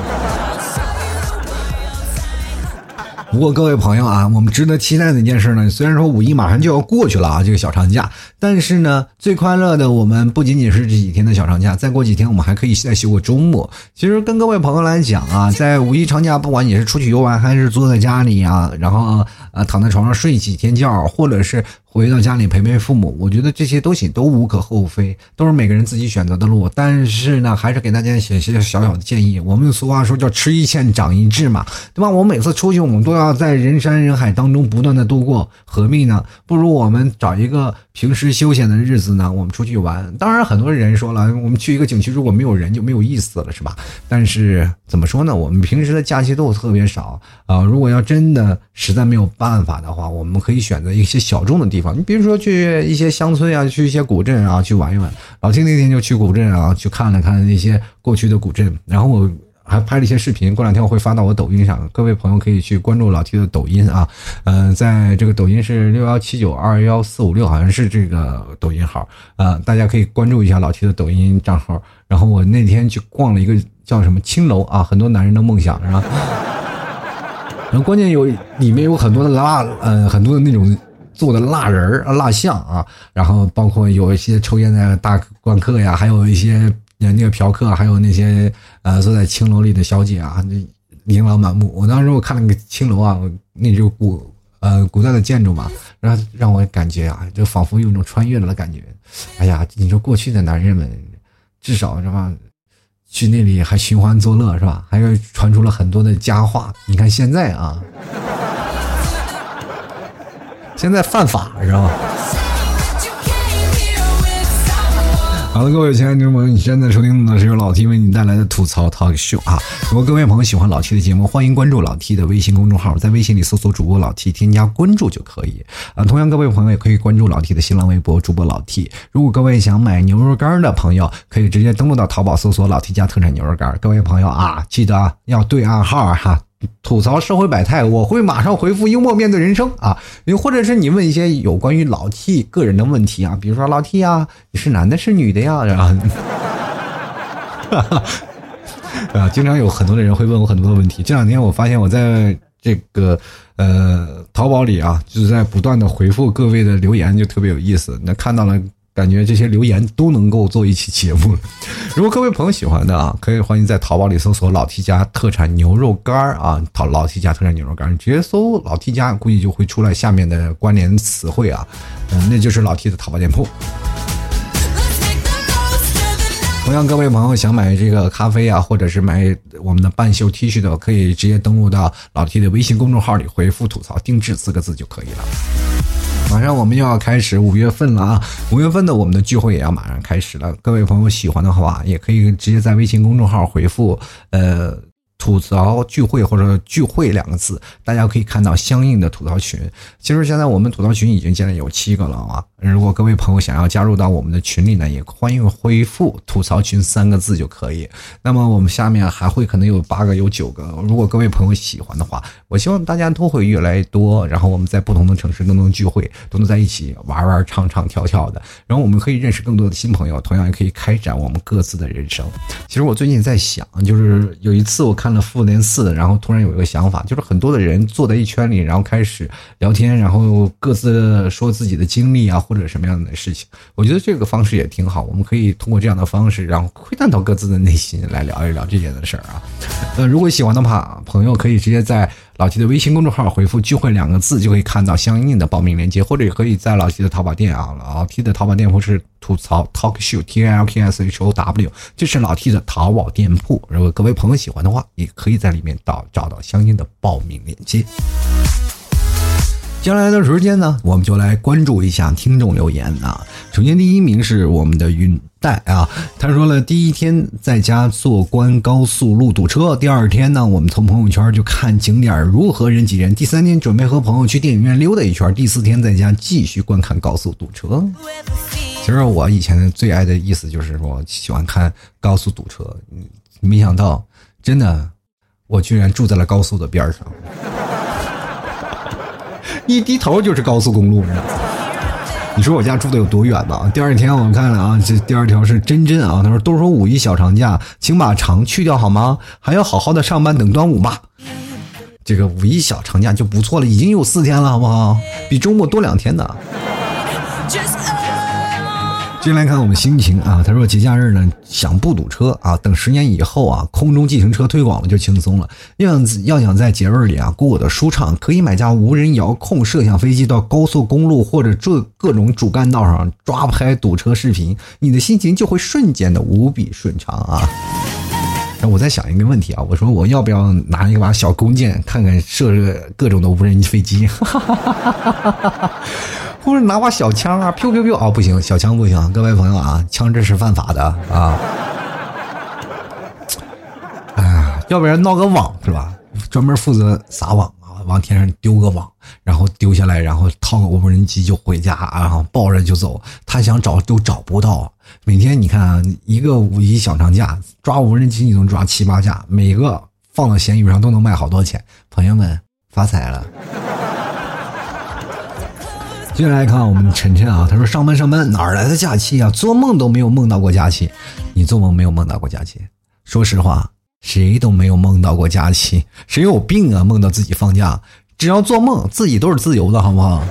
不过各位朋友啊，我们值得期待的一件事呢，虽然说五一马上就要过去了啊，这个小长假，但是呢，最快乐的我们不仅仅是这几天的小长假，再过几天我们还可以再休个周末。其实跟各位朋友来讲啊，在五一长假，不管你是出去游玩，还是坐在家里啊，然后啊躺在床上睡几天觉，或者是。回到家里陪陪父母，我觉得这些东西都无可厚非，都是每个人自己选择的路。但是呢，还是给大家写些小小的建议。我们俗话说叫“吃一堑，长一智”嘛，对吧？我每次出去，我们都要在人山人海当中不断的度过，何必呢？不如我们找一个平时休闲的日子呢，我们出去玩。当然，很多人说了，我们去一个景区，如果没有人就没有意思了，是吧？但是怎么说呢？我们平时的假期都特别少啊。如果要真的实在没有办法的话，我们可以选择一些小众的地方。你比如说去一些乡村啊，去一些古镇啊，去玩一玩。老金那天就去古镇啊，去看了看那些过去的古镇，然后我还拍了一些视频，过两天我会发到我抖音上，各位朋友可以去关注老 T 的抖音啊。嗯，在这个抖音是六幺七九二幺四五六，好像是这个抖音号啊，大家可以关注一下老 T 的抖音账号。然后我那天去逛了一个叫什么青楼啊，很多男人的梦想是吧？然后关键有里面有很多的蜡，呃，很多的那种。做的蜡人儿、蜡像啊，然后包括有一些抽烟的大观客呀，还有一些那个嫖客，还有那些呃坐在青楼里的小姐啊，那琳琅满目。我当时我看那个青楼啊，那就古呃古代的建筑嘛，让让我感觉啊，就仿佛有一种穿越了的感觉。哎呀，你说过去的男人们，至少是吧，去那里还寻欢作乐是吧？还有传出了很多的佳话。你看现在啊。现在犯法是吧？好了，各位亲爱的听众朋友，你现在收听的是由老 T 为你带来的吐槽 talk show 啊！如果各位朋友喜欢老 T 的节目，欢迎关注老 T 的微信公众号，在微信里搜索主播老 T，添加关注就可以啊。同样，各位朋友也可以关注老 T 的新浪微博主播老 T。如果各位想买牛肉干的朋友，可以直接登录到淘宝搜索老 T 家特产牛肉干。各位朋友啊，记得要对暗号哈。吐槽社会百态，我会马上回复幽默面对人生啊！又或者是你问一些有关于老 T 个人的问题啊，比如说老 T 啊，你是男的是女的呀？啊，啊，经常有很多的人会问我很多的问题。这两天我发现我在这个呃淘宝里啊，就是在不断的回复各位的留言，就特别有意思。那看到了。感觉这些留言都能够做一期节目了。如果各位朋友喜欢的啊，可以欢迎在淘宝里搜索“老 T 家特产牛肉干”啊，淘老 T 家特产牛肉干，直接搜“老 T 家”，估计就会出来下面的关联词汇啊，嗯，那就是老 T 的淘宝店铺。同样，各位朋友想买这个咖啡啊，或者是买我们的半袖 T 恤的，可以直接登录到老 T 的微信公众号里回复“吐槽定制”四个字就可以了。马上我们又要开始五月份了啊！五月份的我们的聚会也要马上开始了。各位朋友喜欢的话，也可以直接在微信公众号回复呃。吐槽聚会或者聚会两个字，大家可以看到相应的吐槽群。其实现在我们吐槽群已经建立有七个了啊！如果各位朋友想要加入到我们的群里呢，也欢迎回复“吐槽群”三个字就可以。那么我们下面还会可能有八个、有九个。如果各位朋友喜欢的话，我希望大家都会越来越多。然后我们在不同的城市都能聚会，都能在一起玩玩、唱唱、跳跳的。然后我们可以认识更多的新朋友，同样也可以开展我们各自的人生。其实我最近在想，就是有一次我看。了复联四，然后突然有一个想法，就是很多的人坐在一圈里，然后开始聊天，然后各自说自己的经历啊，或或者什么样的事情。我觉得这个方式也挺好，我们可以通过这样的方式，然后窥探到各自的内心，来聊一聊这件的事儿啊。呃，如果喜欢的话，朋友可以直接在。老 T 的微信公众号回复“聚会”两个字，就可以看到相应的报名链接，或者也可以在老 T 的淘宝店啊。老 T 的淘宝店铺是吐槽 Talk Show T L K S H O W，这是老 T 的淘宝店铺。如果各位朋友喜欢的话，也可以在里面找找到相应的报名链接。接下来的时间呢，我们就来关注一下听众留言啊。首先，第一名是我们的云带啊，他说了，第一天在家坐关高速路堵车，第二天呢，我们从朋友圈就看景点如何人挤人，第三天准备和朋友去电影院溜达一圈，第四天在家继续观看高速堵车。其实我以前最爱的意思就是说喜欢看高速堵车，没想到真的，我居然住在了高速的边上。一低头就是高速公路，你知道？你说我家住的有多远吧？第二天我看了啊，这第二条是真真啊，他说都说五一小长假，请把长去掉好吗？还要好好的上班等端午吧。这个五一小长假就不错了，已经有四天了，好不好？比周末多两天呢。接来看我们心情啊，他说节假日呢想不堵车啊，等十年以后啊，空中计程车推广了就轻松了。要要想在节日里啊过得舒畅，可以买架无人遥控摄像飞机到高速公路或者这各种主干道上抓拍堵车视频，你的心情就会瞬间的无比顺畅啊。那我在想一个问题啊，我说我要不要拿一把小弓箭看看射射各种的无人机飞机？哈哈哈哈哈哈或者拿把小枪啊，飘飘飘啊，不行，小枪不行，各位朋友啊，枪支是犯法的啊。哎呀，要不然闹个网是吧？专门负责撒网啊，往天上丢个网，然后丢下来，然后套个无人机就回家，然后抱着就走。他想找都找不到。每天你看啊，一个五一小长假抓无人机，你能抓七八架，每个放到闲鱼上都能卖好多钱。朋友们发财了。接下来看我们晨晨啊，他说上班上班哪来的假期啊？做梦都没有梦到过假期。你做梦没有梦到过假期？说实话，谁都没有梦到过假期。谁有病啊？梦到自己放假？只要做梦，自己都是自由的，好不好？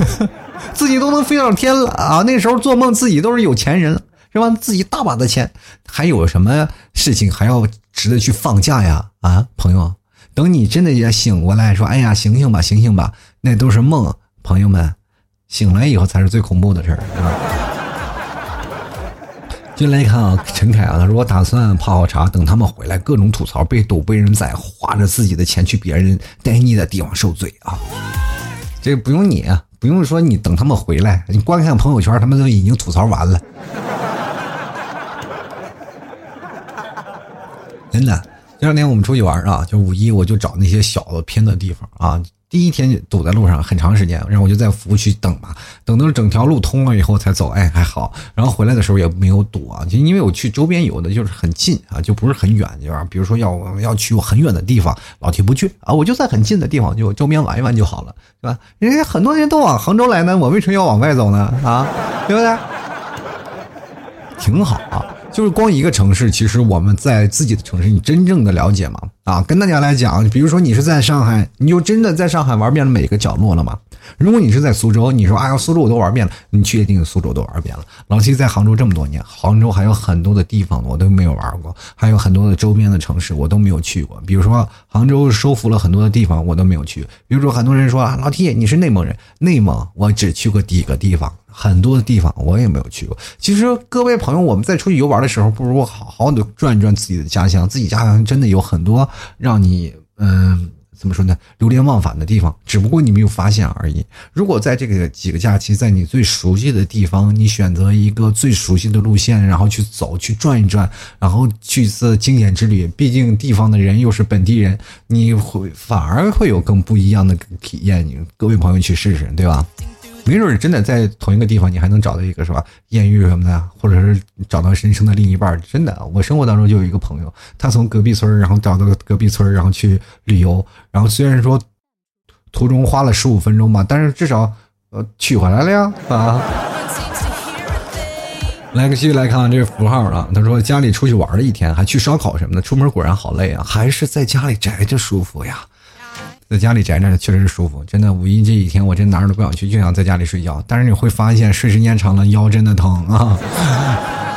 自己都能飞上天了啊！那时候做梦自己都是有钱人了，是吧？自己大把的钱，还有什么事情还要值得去放假呀？啊，朋友。等你真的也醒过来，说：“哎呀，醒醒吧，醒醒吧，那都是梦，朋友们，醒来以后才是最恐怖的事儿啊！” 进来一看啊，陈凯啊，他说：“我打算泡好茶，等他们回来，各种吐槽，被赌，被人宰，花着自己的钱去别人待腻的地方受罪啊！”这不用你，不用说，你等他们回来，你观看朋友圈，他们都已经吐槽完了，真的。这两天我们出去玩啊，就五一我就找那些小的偏的地方啊。第一天堵在路上很长时间，然后我就在服务区等嘛，等到整条路通了以后才走，哎还好。然后回来的时候也没有堵啊，就因为我去周边有的就是很近啊，就不是很远，对吧？比如说要要去很远的地方，老铁不去啊，我就在很近的地方就周边玩一玩就好了，是吧？人家很多人都往杭州来呢，我为什么要往外走呢？啊，对不对？挺好啊。就是光一个城市，其实我们在自己的城市，你真正的了解吗？啊，跟大家来讲，比如说你是在上海，你就真的在上海玩遍了每个角落了吗？如果你是在苏州，你说哎呀，苏州我都玩遍了，你确定苏州都玩遍了？老七在杭州这么多年，杭州还有很多的地方我都没有玩过，还有很多的周边的城市我都没有去过。比如说杭州收服了很多的地方，我都没有去。比如说很多人说啊老 T 你是内蒙人，内蒙我只去过几个地方。很多的地方我也没有去过。其实各位朋友，我们在出去游玩的时候，不如好好的转转自己的家乡。自己家乡真的有很多让你嗯，怎么说呢，流连忘返的地方。只不过你没有发现而已。如果在这个几个假期，在你最熟悉的地方，你选择一个最熟悉的路线，然后去走，去转一转，然后去一次经典之旅。毕竟地方的人又是本地人，你会反而会有更不一样的体验。你各位朋友去试试，对吧？没准真的在同一个地方，你还能找到一个是吧？艳遇什么的，或者是找到人生的另一半。真的，我生活当中就有一个朋友，他从隔壁村然后找到隔壁村然后去旅游，然后虽然说途中花了十五分钟吧，但是至少呃取回来了呀啊！来个继续来看这个符号啊，他说家里出去玩了一天，还去烧烤什么的，出门果然好累啊，还是在家里宅着舒服呀。在家里宅着确实是舒服，真的。五一这几天我真哪儿都不想去，就想在家里睡觉。但是你会发现，睡时间长了腰真的疼啊。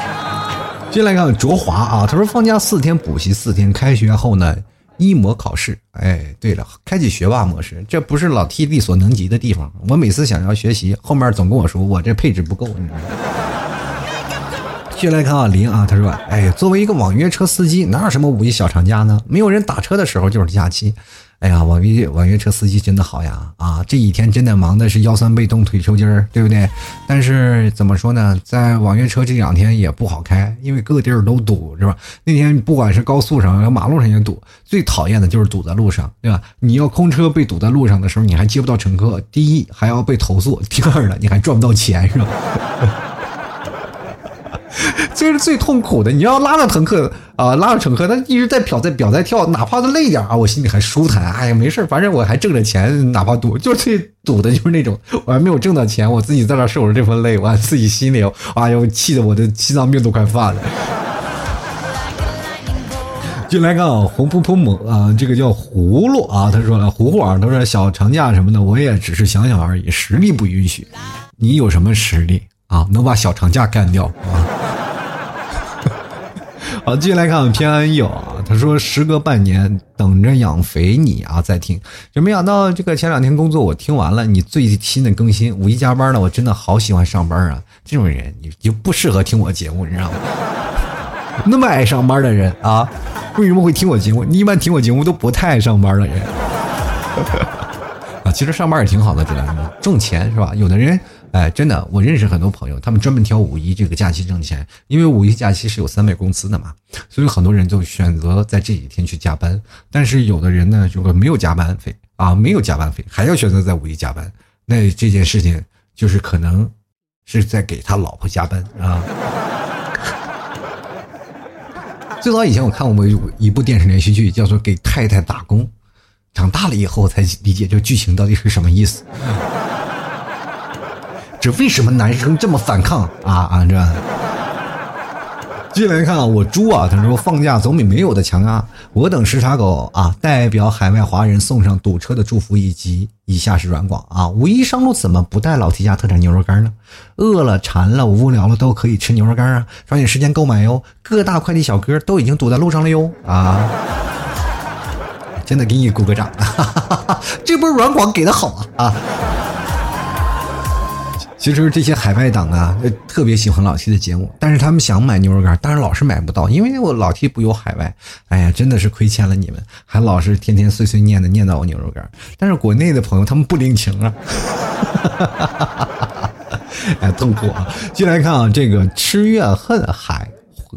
进来看卓华啊，他说放假四天，补习四天，开学后呢一模考试。哎，对了，开启学霸模式，这不是老 T 力所能及的地方。我每次想要学习，后面总跟我说我这配置不够，你知道吗？接下来看啊林啊，他说，哎，作为一个网约车司机，哪有什么五一小长假呢？没有人打车的时候就是假期。哎呀，网约网约车司机真的好呀！啊，这几天真的忙的是腰酸背痛、腿抽筋儿，对不对？但是怎么说呢，在网约车这两天也不好开，因为各地儿都堵，是吧？那天不管是高速上、马路上也堵，最讨厌的就是堵在路上，对吧？你要空车被堵在路上的时候，你还接不到乘客，第一还要被投诉，第二呢，你还赚不到钱，是吧？这是最痛苦的。你要拉着乘客啊，拉着乘客，他一直在表在表在跳，哪怕他累点啊，我心里还舒坦。哎呀，没事反正我还挣着钱，哪怕赌，就是最赌的就是那种，我还没有挣到钱，我自己在那受着这份累，我自己心里，哎呦，气得我的心脏病都快犯了。就来看啊，红扑扑猛啊，这个叫葫芦啊，他说了，糊糊啊，他说小长假什么的，我也只是想想而已，实力不允许。你有什么实力啊？能把小长假干掉啊？好，继续来看偏安友啊，他说时隔半年等着养肥你啊，在听，就没想到这个前两天工作我听完了你最新的更新，五一加班了，我真的好喜欢上班啊，这种人你就不适合听我节目，你知道吗？那么爱上班的人啊。为什么会听我节目？你一般听我节目都不太爱上班的人 啊，其实上班也挺好的，知道吗？挣钱是吧？有的人，哎，真的，我认识很多朋友，他们专门挑五一这个假期挣钱，因为五一假期是有三倍工资的嘛，所以很多人就选择在这几天去加班。但是有的人呢，如果没有加班费啊，没有加班费，还要选择在五一加班，那这件事情就是可能是在给他老婆加班啊。最早以前我看过一部电视连续剧，叫做《给太太打工》，长大了以后才理解这剧情到底是什么意思。这为什么男生这么反抗啊啊这？进来看啊，我猪啊，他说放假总比没有的强啊！我等时差狗啊，代表海外华人送上堵车的祝福以及以下是软广啊！五一上路怎么不带老提家特产牛肉干呢？饿了、馋了、无聊了都可以吃牛肉干啊！抓紧时间购买哟！各大快递小哥都已经堵在路上了哟！啊，真的给你鼓个掌，这波软广给的好啊啊！其实这些海外党啊，特别喜欢老 T 的节目，但是他们想买牛肉干，但是老是买不到，因为我老 T 不有海外。哎呀，真的是亏欠了你们，还老是天天碎碎念的念叨我牛肉干。但是国内的朋友他们不领情啊，哎，痛苦啊！进来看啊，这个吃怨恨海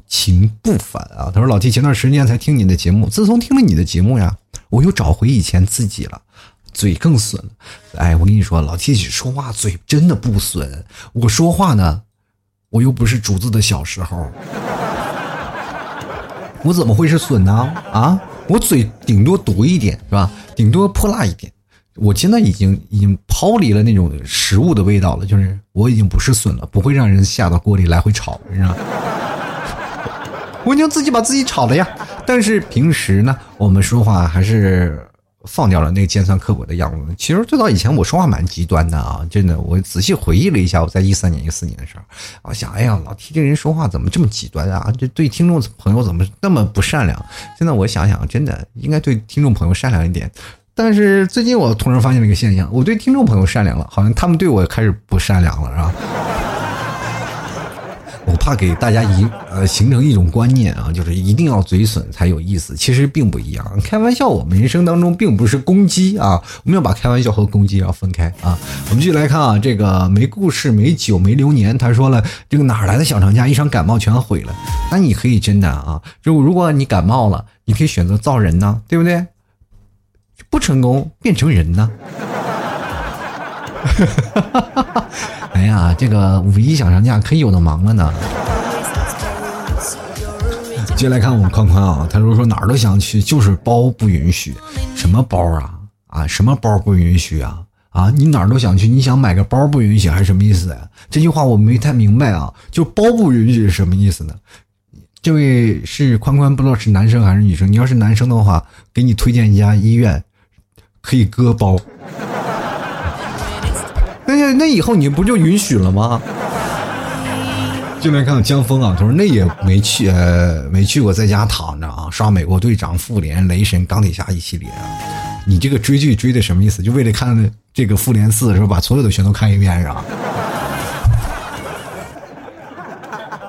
情不凡啊。他说老 T 前段时间才听你的节目，自从听了你的节目呀，我又找回以前自己了。嘴更损了，哎，我跟你说，老 T 说话嘴真的不损。我说话呢，我又不是竹子的小时候，我怎么会是损呢？啊，我嘴顶多毒一点，是吧？顶多泼辣一点。我现在已经已经抛离了那种食物的味道了，就是我已经不是笋了，不会让人下到锅里来回炒，你知道吗？我已经自己把自己炒了呀。但是平时呢，我们说话还是。放掉了那个尖酸刻薄的样子。其实最早以前我说话蛮极端的啊，真的。我仔细回忆了一下，我在一三年、一四年的时候，我想，哎呀，老提这人说话怎么这么极端啊？这对听众朋友怎么那么不善良？现在我想想，真的应该对听众朋友善良一点。但是最近我突然发现了一个现象，我对听众朋友善良了，好像他们对我开始不善良了，是吧？我怕给大家一呃形成一种观念啊，就是一定要嘴损才有意思。其实并不一样，开玩笑，我们人生当中并不是攻击啊，我们要把开玩笑和攻击要分开啊。我们继续来看啊，这个没故事、没酒、没流年，他说了，这个哪来的小长假，一场感冒全毁了。那你可以真的啊，就如果你感冒了，你可以选择造人呢，对不对？不成功变成人呢？哈哈哈哈哈哎呀，这个五一小长假可有的忙了呢。接来看我们宽宽啊，他说说哪儿都想去，就是包不允许。什么包啊？啊，什么包不允许啊？啊，你哪儿都想去，你想买个包不允许还是什么意思呀？这句话我没太明白啊，就包不允许是什么意思呢？这位是宽宽，不知道是男生还是女生。你要是男生的话，给你推荐一家医院，可以割包。那那以后你不就允许了吗？进来看江峰啊，他说那也没去，呃，没去过，在家躺着啊，刷美国队长、复联、雷神、钢铁侠一系列。啊你这个追剧追的什么意思？就为了看这个复联四是吧？把所有的全都看一遍是吧？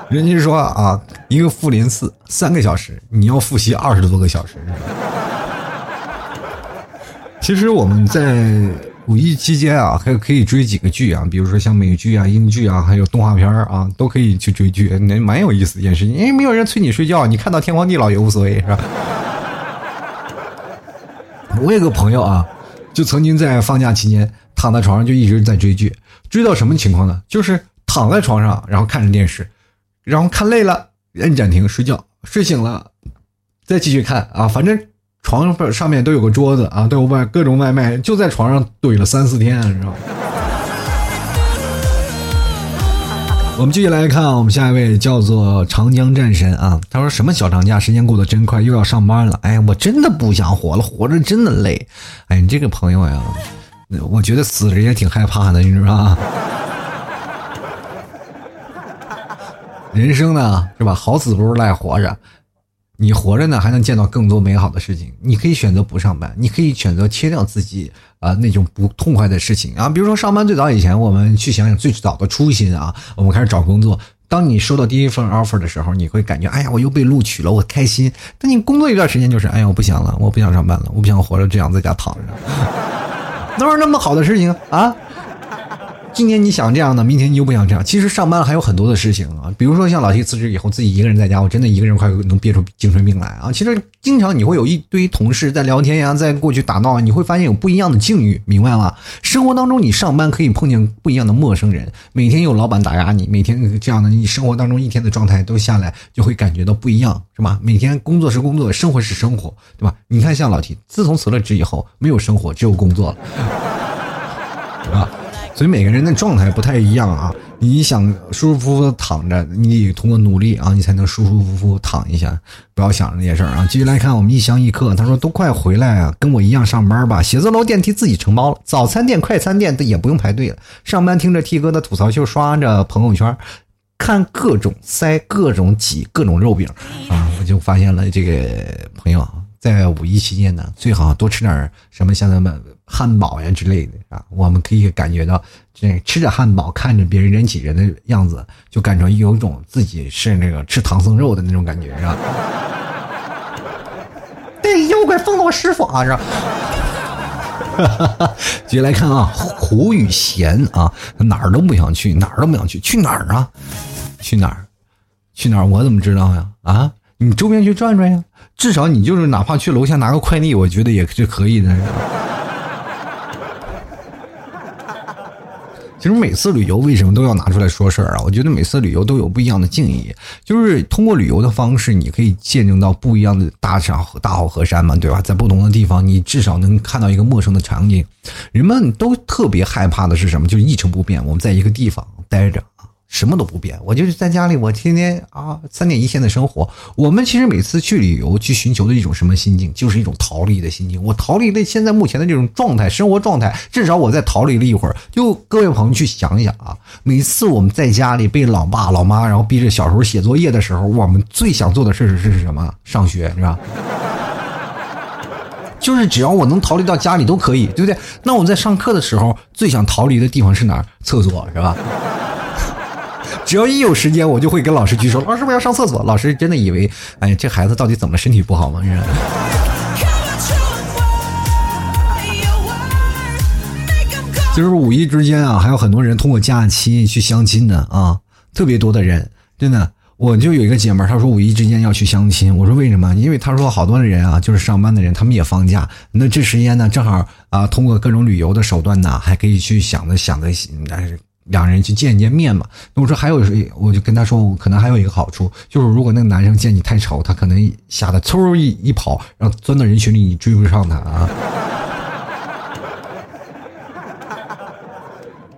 人家说啊，一个复联四三个小时，你要复习二十多个小时。其实我们在。五一期间啊，还可以追几个剧啊，比如说像美剧啊、英剧啊，还有动画片啊，都可以去追剧，那蛮有意思一件事情。因为没有人催你睡觉，你看到天荒地老也无所谓，是吧？我有个朋友啊，就曾经在放假期间躺在床上就一直在追剧，追到什么情况呢？就是躺在床上，然后看着电视，然后看累了，摁暂停睡觉，睡醒了再继续看啊，反正床上面都有个桌子啊，都有外各种外卖，就在床上怼了三四天，你知道吗？我们继续来看，我们下一位叫做长江战神啊，他说什么小长假，时间过得真快，又要上班了。哎，我真的不想活了，活着真的累。哎，你这个朋友呀，我觉得死了也挺害怕的，你知道吧？人生呢，是吧？好死不如赖活着。你活着呢，还能见到更多美好的事情。你可以选择不上班，你可以选择切掉自己啊那种不痛快的事情啊。比如说上班最早以前，我们去想想最早的初心啊，我们开始找工作。当你收到第一份 offer 的时候，你会感觉哎呀，我又被录取了，我开心。但你工作一段时间，就是哎呀，我不想了，我不想上班了，我不想活着这样在家躺着，哪有那么好的事情啊？今天你想这样的，明天你又不想这样。其实上班还有很多的事情啊，比如说像老提辞职以后自己一个人在家，我真的一个人快能憋出精神病来啊。其实经常你会有一堆同事在聊天呀，在过去打闹，你会发现有不一样的境遇，明白吗？生活当中你上班可以碰见不一样的陌生人，每天有老板打压你，每天这样的你生活当中一天的状态都下来，就会感觉到不一样，是吧？每天工作是工作，生活是生活，对吧？你看像老提自从辞了职以后，没有生活，只有工作了，啊。所以每个人的状态不太一样啊！你想舒舒服服的躺着，你得通过努力啊，你才能舒舒服服躺一下，不要想着那些事儿啊。继续来看我们一香一客，他说都快回来啊，跟我一样上班吧。写字楼电梯自己承包了，早餐店、快餐店也不用排队了。上班听着 T 哥的吐槽秀，刷着朋友圈，看各种塞、各种挤、各种肉饼啊，我就发现了这个朋友啊在五一期间呢，最好多吃点什么像咱们。汉堡呀之类的啊，我们可以感觉到，这吃着汉堡，看着别人人挤人的样子，就感觉有一种自己是那个吃唐僧肉的那种感觉，是吧？对，妖怪放了我师傅啊，是吧？继续来看啊，胡雨贤啊，哪儿都不想去，哪儿都不想去，去哪儿啊？去哪儿？去哪儿？我怎么知道呀？啊，你周边去转转呀，至少你就是哪怕去楼下拿个快递，我觉得也是可以的。其实每次旅游为什么都要拿出来说事儿啊？我觉得每次旅游都有不一样的敬意，就是通过旅游的方式，你可以见证到不一样的大山大好河山嘛，对吧？在不同的地方，你至少能看到一个陌生的场景。人们都特别害怕的是什么？就是一成不变，我们在一个地方待着。什么都不变，我就是在家里，我天天啊三点一线的生活。我们其实每次去旅游，去寻求的一种什么心境，就是一种逃离的心境。我逃离的现在目前的这种状态，生活状态，至少我在逃离了一会儿。就各位朋友去想一想啊，每次我们在家里被老爸老妈然后逼着小时候写作业的时候，我们最想做的事是是什么？上学是吧？就是只要我能逃离到家里都可以，对不对？那我们在上课的时候最想逃离的地方是哪儿？厕所是吧？只要一有时间，我就会跟老师举手。老师，我要上厕所。老师真的以为，哎，这孩子到底怎么？身体不好吗？就是五一之间啊，还有很多人通过假期去相亲的啊，特别多的人。真的，我就有一个姐们儿，她说五一之间要去相亲。我说为什么？因为她说好多的人啊，就是上班的人，他们也放假。那这时间呢，正好啊，通过各种旅游的手段呢，还可以去想着想着，但是。两人去见一见面嘛？那我说还有，我就跟他说，可能还有一个好处，就是如果那个男生见你太丑，他可能吓得嗖一一跑，然后钻到人群里，你追不上他啊，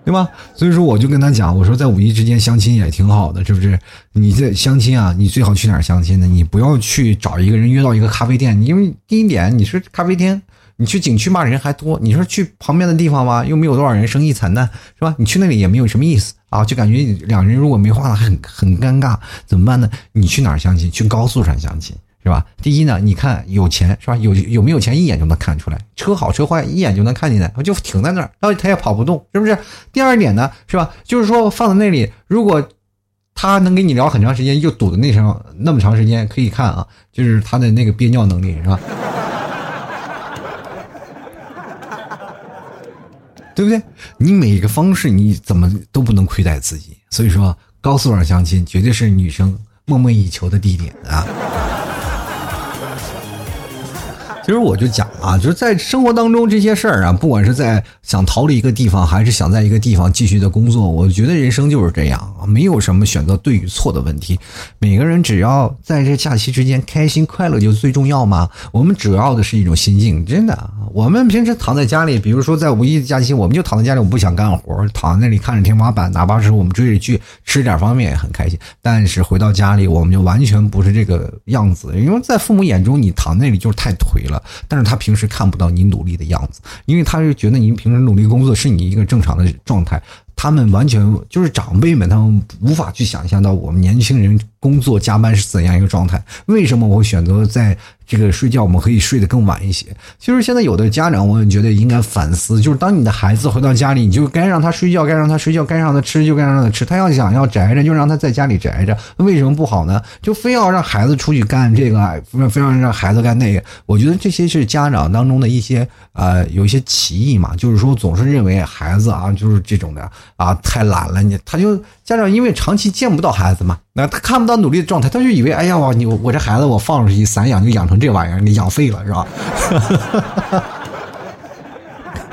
对吧？所以说我就跟他讲，我说在五一之间相亲也挺好的，是不是？你这相亲啊，你最好去哪儿相亲呢？你不要去找一个人约到一个咖啡店，因为第一点你是咖啡店。你去景区骂，人还多。你说去旁边的地方吧，又没有多少人，生意惨淡，是吧？你去那里也没有什么意思啊，就感觉两人如果没话了，很很尴尬，怎么办呢？你去哪儿相亲？去高速上相亲，是吧？第一呢，你看有钱，是吧？有有没有钱，一眼就能看出来。车好车坏，一眼就能看见的，就停在那儿，然后他也跑不动，是不是？第二点呢，是吧？就是说放在那里，如果他能跟你聊很长时间，又堵的那长那么长时间，可以看啊，就是他的那个憋尿能力，是吧？对不对？你每个方式你怎么都不能亏待自己，所以说高速上相亲绝对是女生梦寐以求的地点啊。其实我就讲啊，就是在生活当中这些事儿啊，不管是在想逃离一个地方，还是想在一个地方继续的工作，我觉得人生就是这样啊。没有什么选择对与错的问题。每个人只要在这假期之间开心快乐就最重要嘛。我们主要的是一种心境，真的。我们平时躺在家里，比如说在五一假期，我们就躺在家里，我不想干活，躺在那里看着天花板，哪怕是我们追着剧吃点方便面也很开心。但是回到家里，我们就完全不是这个样子，因为在父母眼中，你躺那里就是太颓了。但是他平时看不到你努力的样子，因为他是觉得你平时努力工作是你一个正常的状态。他们完全就是长辈们，他们无法去想象到我们年轻人工作加班是怎样一个状态。为什么我选择在？这个睡觉我们可以睡得更晚一些。其实现在有的家长，我也觉得应该反思，就是当你的孩子回到家里，你就该让他睡觉，该让他睡觉，该让他吃就该让他吃。他要想要宅着，就让他在家里宅着。为什么不好呢？就非要让孩子出去干这个，非要让孩子干那个。我觉得这些是家长当中的一些呃有一些歧义嘛，就是说总是认为孩子啊就是这种的啊太懒了，你他就家长因为长期见不到孩子嘛。那他看不到努力的状态，他就以为，哎呀，我你我这孩子我放出去散养就养成这玩意儿，你养废了是吧？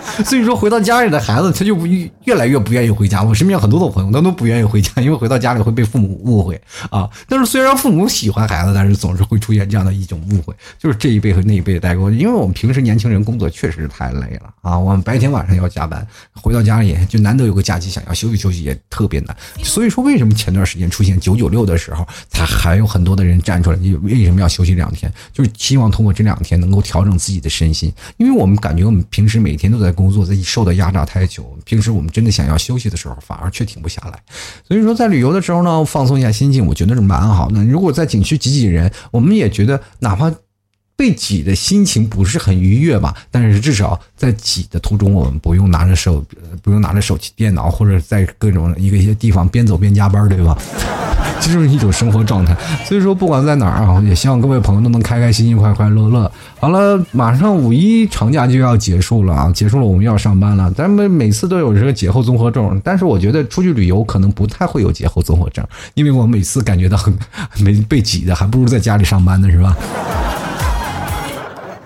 所以说，回到家里的孩子，他就不越来越不愿意回家。我身边很多的朋友，他都不愿意回家，因为回到家里会被父母误会啊。但是虽然父母喜欢孩子，但是总是会出现这样的一种误会，就是这一辈和那一辈的代沟。因为我们平时年轻人工作确实是太累了啊，我们白天晚上要加班，回到家里就难得有个假期，想要休息休息也特别难。所以说，为什么前段时间出现九九六的时候，才还有很多的人站出来？你为什么要休息两天？就是希望通过这两天能够调整自己的身心，因为我们感觉我们平时每天都在工作，在受到压榨太久，平时我们真的想要休息的时候，反而却停不下来。所以说，在旅游的时候呢，放松一下心情，我觉得是蛮好的。如果在景区挤挤人，我们也觉得哪怕被挤的心情不是很愉悦吧，但是至少在挤的途中，我们不用拿着手，不用拿着手机、电脑，或者在各种一个一些地方边走边加班，对吧？这就是一种生活状态，所以说不管在哪儿啊，也希望各位朋友都能开开心心、快快乐乐。好了，马上五一长假就要结束了啊，结束了我们要上班了。咱们每次都有这个节后综合症，但是我觉得出去旅游可能不太会有节后综合症，因为我每次感觉到很 没被挤的，还不如在家里上班呢，是吧？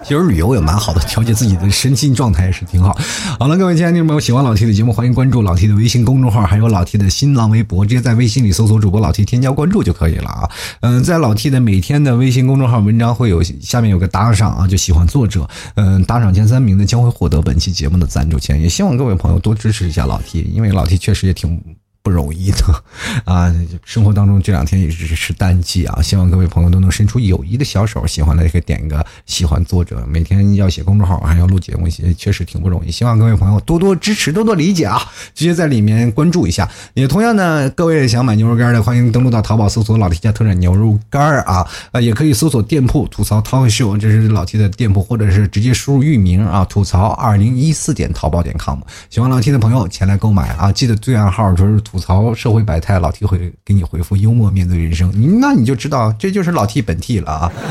其实旅游也蛮好的，调节自己的身心状态也是挺好。好了，各位亲爱的朋友喜欢老 T 的节目，欢迎关注老 T 的微信公众号，还有老 T 的新浪微博，直接在微信里搜索主播老 T，添加关注就可以了啊。嗯，在老 T 的每天的微信公众号文章会有下面有个打赏啊，就喜欢作者，嗯，打赏前三名的将会获得本期节目的赞助钱。也希望各位朋友多支持一下老 T，因为老 T 确实也挺。不容易的 啊！生活当中这两天也是是淡季啊，希望各位朋友都能伸出友谊的小手，喜欢的可以点一个喜欢作者。每天要写公众号，还要录节目，也确实挺不容易。希望各位朋友多多支持，多多理解啊！直接在里面关注一下。也同样呢，各位想买牛肉干的，欢迎登录到淘宝搜索“老 T 家特产牛肉干”啊，呃，也可以搜索店铺“吐槽涛秀”，这是老 T 的店铺，或者是直接输入域名啊，“吐槽二零一四点淘宝点 com”。喜欢老 T 的朋友前来购买啊，记得对暗号就是。吐槽社会百态，老 T 会给你回复幽默面对人生，那你就知道这就是老 T 本 T 了啊！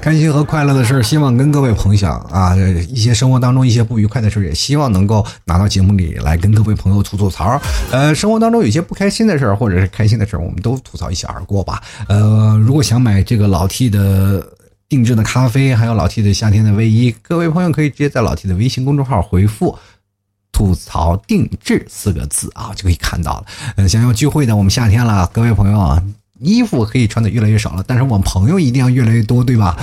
开心和快乐的事儿希望跟各位朋友啊，一些生活当中一些不愉快的事儿也希望能够拿到节目里来跟各位朋友吐吐槽。呃，生活当中有些不开心的事儿或者是开心的事儿我们都吐槽一笑而过吧。呃，如果想买这个老 T 的定制的咖啡，还有老 T 的夏天的卫衣，各位朋友可以直接在老 T 的微信公众号回复。吐槽定制四个字啊，就可以看到了。嗯，想要聚会的，我们夏天了，各位朋友啊，衣服可以穿的越来越少了，但是我们朋友一定要越来越多，对吧？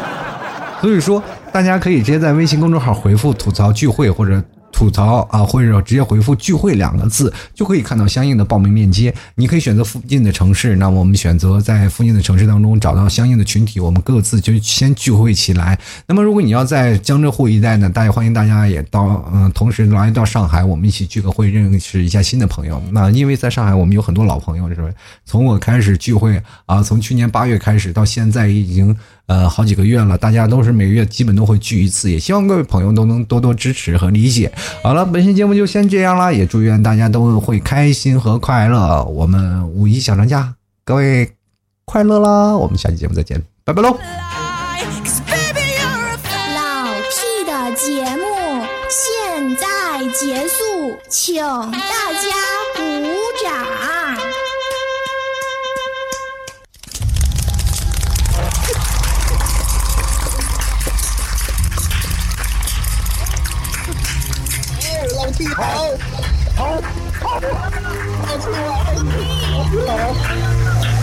所以说，大家可以直接在微信公众号回复“吐槽聚会”或者。吐槽啊，或者直接回复“聚会”两个字，就可以看到相应的报名链接。你可以选择附近的城市，那我们选择在附近的城市当中找到相应的群体，我们各自就先聚会起来。那么，如果你要在江浙沪一带呢，大家欢迎大家也到，嗯，同时来到上海，我们一起聚个会，认识一下新的朋友。那因为在上海，我们有很多老朋友，是吧？从我开始聚会啊，从去年八月开始到现在已经。呃，好几个月了，大家都是每个月基本都会聚一次，也希望各位朋友都能多多支持和理解。好了，本期节目就先这样了，也祝愿大家都会开心和快乐。我们五一小长假，各位快乐啦！我们下期节目再见，拜拜喽！老 T 的节目现在结束，请大家 Auntie Ho! Ho! Ho! Auntie Ho!